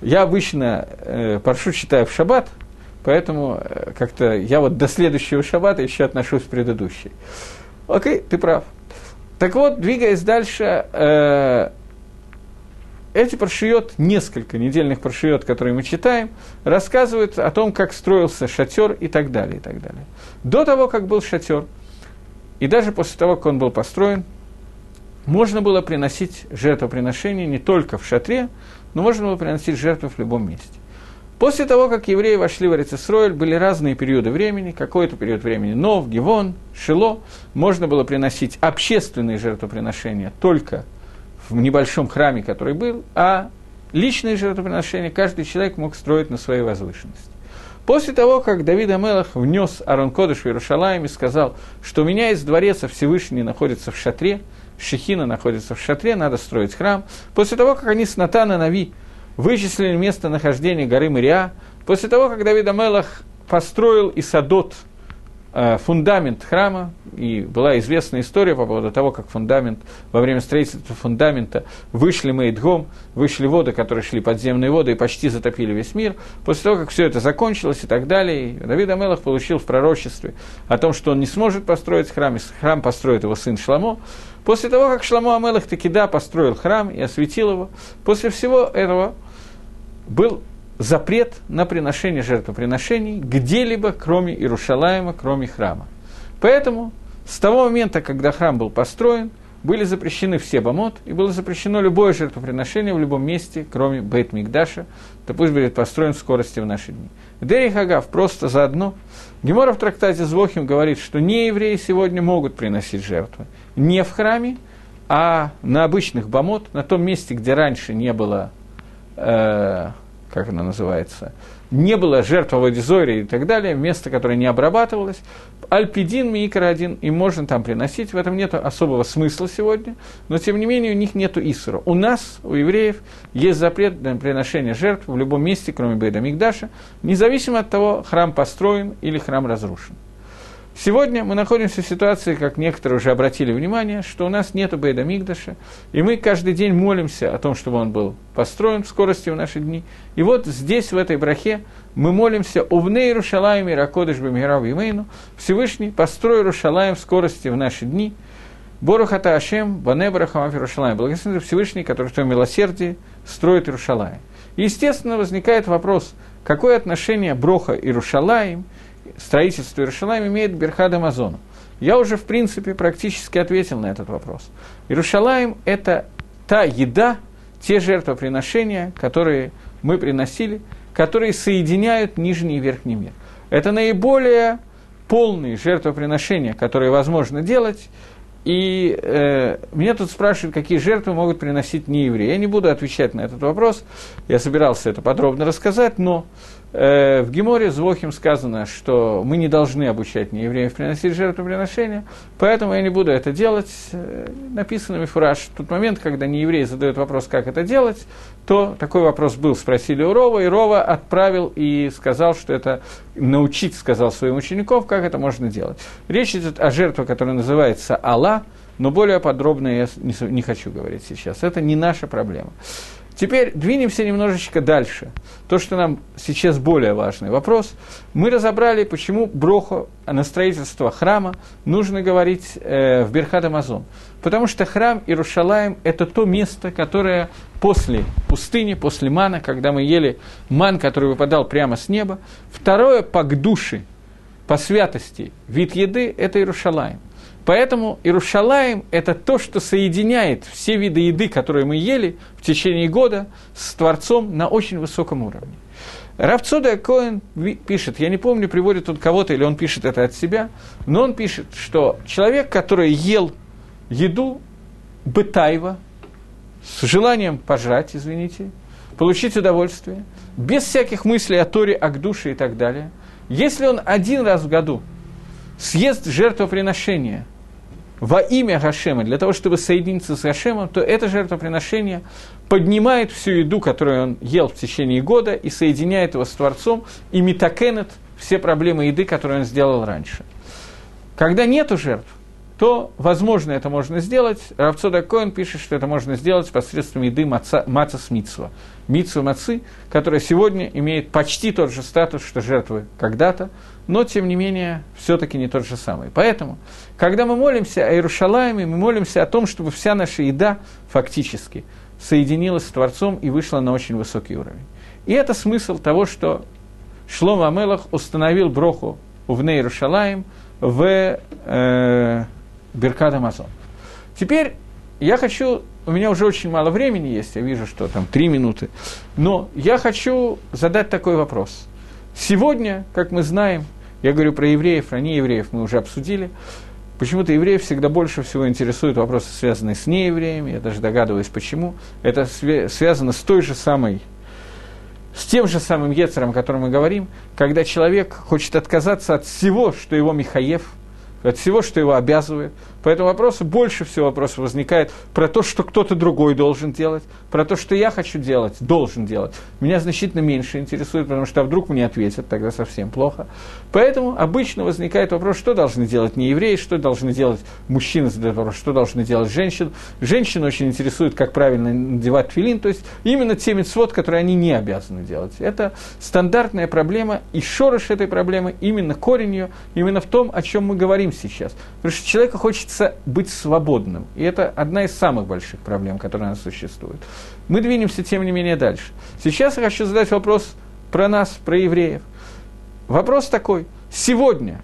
Я обычно э, паршу читаю в шаббат, поэтому э, как-то я вот до следующего шаббата еще отношусь к предыдущей. Окей, ты прав. Так вот, двигаясь дальше, э, эти паршиот, несколько недельных паршиот, которые мы читаем, рассказывают о том, как строился шатер и так далее, и так далее. До того, как был шатер, и даже после того, как он был построен, можно было приносить жертвоприношения не только в шатре, но можно было приносить жертвы в любом месте. После того, как евреи вошли в Эрицесройль, были разные периоды времени, какой-то период времени Нов, Гивон, Шило, можно было приносить общественные жертвоприношения только в небольшом храме, который был, а личные жертвоприношения каждый человек мог строить на своей возвышенности. После того, как Давид Амелах внес Арон Кодыш в Иерушалаем и сказал, что у меня из дворца Всевышний находится в шатре, Шехина находится в шатре, надо строить храм. После того, как они с Натана Нави вычислили местонахождение горы Мариа. После того, как Давид Амелах построил Исадот, э, фундамент храма, и была известная история по поводу того, как фундамент, во время строительства фундамента вышли Мейдгом, вышли воды, которые шли подземные воды и почти затопили весь мир. После того, как все это закончилось и так далее, Давид Амелах получил в пророчестве о том, что он не сможет построить храм, и храм построит его сын Шламо. После того, как Шламо Амелах таки да построил храм и осветил его, после всего этого был запрет на приношение жертвоприношений где-либо, кроме Иерушалаема, кроме храма. Поэтому с того момента, когда храм был построен, были запрещены все бомот, и было запрещено любое жертвоприношение в любом месте, кроме Бейт Мигдаша, то пусть будет построен в скорости в наши дни. Дери Хагав просто заодно. Гемора в трактате Звохим говорит, что не евреи сегодня могут приносить жертвы. Не в храме, а на обычных бомот, на том месте, где раньше не было э, как она называется, не было жертв Аводизори и так далее, место, которое не обрабатывалось, альпидин, микро один, и можно там приносить, в этом нет особого смысла сегодня, но тем не менее у них нет исура. У нас, у евреев, есть запрет на приношение жертв в любом месте, кроме Бейда Мигдаша, независимо от того, храм построен или храм разрушен. Сегодня мы находимся в ситуации, как некоторые уже обратили внимание, что у нас нет Бейда Мигдаша, и мы каждый день молимся о том, чтобы он был построен в скорости в наши дни. И вот здесь, в этой брахе, мы молимся «Увней Рушалаем и Ракодыш Бемирав Имейну» Всевышний, построй Рушалаем в скорости в наши дни. Борухата Ашем, Бане Барахамафи Рушалаем. Благословен Всевышний, который в твоем милосердии строит Рушалаем. Естественно, возникает вопрос, какое отношение Броха и Рушалаем – строительство Иерушалаем имеет Берхад Амазону? Я уже, в принципе, практически ответил на этот вопрос. Иерушалаем – это та еда, те жертвоприношения, которые мы приносили, которые соединяют нижний и верхний мир. Это наиболее полные жертвоприношения, которые возможно делать, и э, меня тут спрашивают, какие жертвы могут приносить неевреи. Я не буду отвечать на этот вопрос, я собирался это подробно рассказать, но в Геморе Звохим сказано, что мы не должны обучать неевреев приносить жертвоприношения, поэтому я не буду это делать. Э, написано Мифураж, в тот момент, когда нееврей задает вопрос, как это делать, то такой вопрос был, спросили у Рова, и Рова отправил и сказал, что это научить, сказал своим ученикам, как это можно делать. Речь идет о жертве, которая называется Алла, но более подробно я не хочу говорить сейчас. Это не наша проблема. Теперь двинемся немножечко дальше. То, что нам сейчас более важный вопрос. Мы разобрали, почему броху на строительство храма нужно говорить э, в Берхат Амазон. Потому что храм Иерушалаем – это то место, которое после пустыни, после мана, когда мы ели ман, который выпадал прямо с неба. Второе по души, по святости, вид еды – это Иерушалаем. Поэтому Иерушалаем – это то, что соединяет все виды еды, которые мы ели в течение года, с Творцом на очень высоком уровне. Равцуда Коэн пишет, я не помню, приводит он кого-то или он пишет это от себя, но он пишет, что человек, который ел еду бытайва, с желанием пожрать, извините, получить удовольствие, без всяких мыслей о Торе, о душе и так далее, если он один раз в году съест жертвоприношение – во имя Гашема, для того, чтобы соединиться с Гашемом, то это жертвоприношение поднимает всю еду, которую он ел в течение года, и соединяет его с Творцом, и метакенет все проблемы еды, которые он сделал раньше. Когда нету жертв, то, возможно, это можно сделать. Равцода Коэн пишет, что это можно сделать посредством еды маца, маца с митсва. Митсва мацы, которая сегодня имеет почти тот же статус, что жертвы когда-то, но, тем не менее, все-таки не тот же самый. Поэтому, когда мы молимся о Иерушалайме, мы молимся о том, чтобы вся наша еда фактически соединилась с Творцом и вышла на очень высокий уровень. И это смысл того, что Шлом Амелах установил броху в Нейрушалаем в э, Беркад Амазон. Теперь я хочу, у меня уже очень мало времени есть, я вижу, что там три минуты, но я хочу задать такой вопрос. Сегодня, как мы знаем, я говорю про евреев, про неевреев мы уже обсудили. Почему-то евреев всегда больше всего интересуют вопросы, связанные с неевреями. Я даже догадываюсь, почему. Это связано с той же самой с тем же самым Ецером, о котором мы говорим, когда человек хочет отказаться от всего, что его Михаев, от всего, что его обязывает. По этому вопросу больше всего вопросов возникает про то, что кто-то другой должен делать, про то, что я хочу делать, должен делать. Меня значительно меньше интересует, потому что а вдруг мне ответят, тогда совсем плохо. Поэтому обычно возникает вопрос, что должны делать не евреи, что должны делать мужчины, что должны делать женщины. Женщин очень интересует, как правильно надевать филин, то есть именно те мецвод, которые они не обязаны делать. Это стандартная проблема, и шорош этой проблемы, именно корень ее, именно в том, о чем мы говорим сейчас. Потому что человеку хочется быть свободным, и это одна из самых больших проблем, которые у нас существуют. Мы двинемся, тем не менее, дальше. Сейчас я хочу задать вопрос про нас, про евреев. Вопрос такой. Сегодня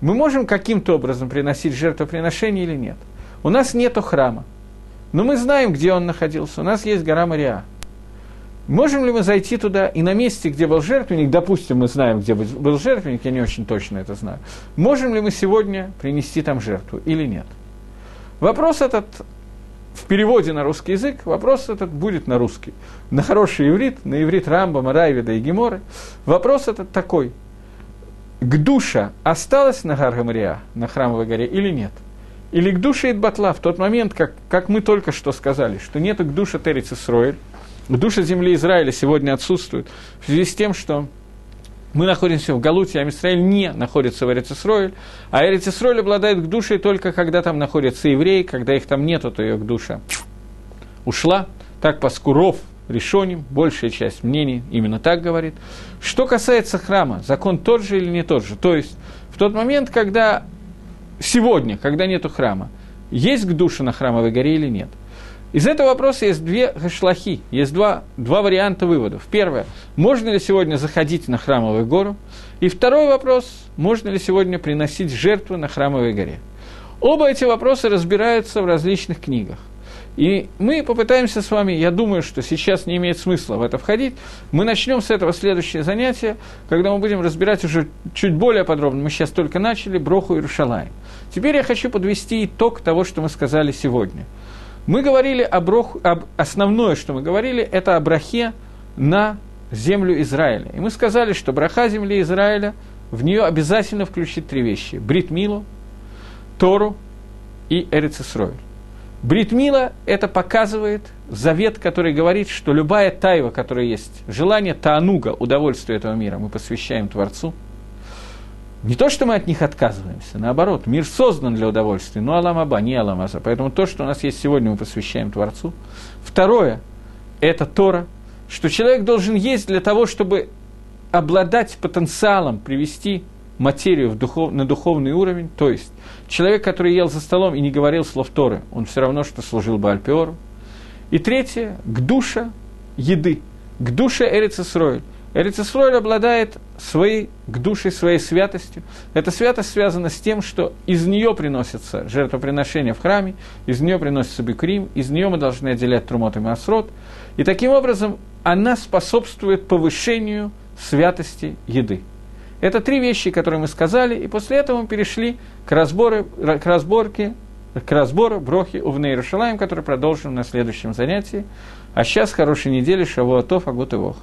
мы можем каким-то образом приносить жертвоприношение или нет? У нас нет храма. Но мы знаем, где он находился. У нас есть гора Мария. Можем ли мы зайти туда и на месте, где был жертвенник, допустим, мы знаем, где был жертвенник, я не очень точно это знаю, можем ли мы сегодня принести там жертву или нет? Вопрос этот в переводе на русский язык вопрос этот будет на русский. На хороший иврит, на иврит Рамбама, Райвида и Геморы. Вопрос этот такой. Гдуша осталась на Гаргамария, на Храмовой горе, или нет? Или Гдуша Идбатла в тот момент, как, как мы только что сказали, что нет Гдуша Терец Гдуша земли Израиля сегодня отсутствует в связи с тем, что мы находимся в Галуте, а Израиль не находится в Эрицисроиль, а Эрицисроиль обладает к душе только когда там находятся евреи, когда их там нету, то ее к душе ушла. Так Паскуров, решением, большая часть мнений именно так говорит. Что касается храма, закон тот же или не тот же? То есть, в тот момент, когда сегодня, когда нету храма, есть к душе на храмовой горе или нет – из этого вопроса есть две гашлахи, есть два, два варианта выводов. Первое, можно ли сегодня заходить на храмовую гору? И второй вопрос, можно ли сегодня приносить жертву на храмовой горе? Оба эти вопроса разбираются в различных книгах. И мы попытаемся с вами, я думаю, что сейчас не имеет смысла в это входить, мы начнем с этого следующее занятие, когда мы будем разбирать уже чуть более подробно, мы сейчас только начали, Броху и Рушалай. Теперь я хочу подвести итог того, что мы сказали сегодня – мы говорили об, рох, об основное, что мы говорили, это о брахе на землю Израиля. И мы сказали, что браха земли Израиля, в нее обязательно включить три вещи. Брит Милу, Тору и Эрицесройль. Брит Мила это показывает завет, который говорит, что любая тайва, которая есть, желание таануга, удовольствия этого мира, мы посвящаем Творцу – не то, что мы от них отказываемся, наоборот, мир создан для удовольствия, но Аламаба, не Аламаза. Поэтому то, что у нас есть сегодня, мы посвящаем Творцу. Второе, это Тора, что человек должен есть для того, чтобы обладать потенциалом привести материю в духов, на духовный уровень, то есть человек, который ел за столом и не говорил слов Торы, он все равно, что служил бы Альпиору. И третье, к душе еды, к душе Эрицесройль. Эрицесройль обладает своей, к душе своей святостью. Эта святость связана с тем, что из нее приносятся жертвоприношения в храме, из нее приносится бикрим, из нее мы должны отделять трумот и масрот. И таким образом она способствует повышению святости еды. Это три вещи, которые мы сказали, и после этого мы перешли к, разбору, к разборке, к разбору Брохи Увны Иерушалаем, который продолжим на следующем занятии. А сейчас хорошей недели, Шавуатов, Агут и Вох.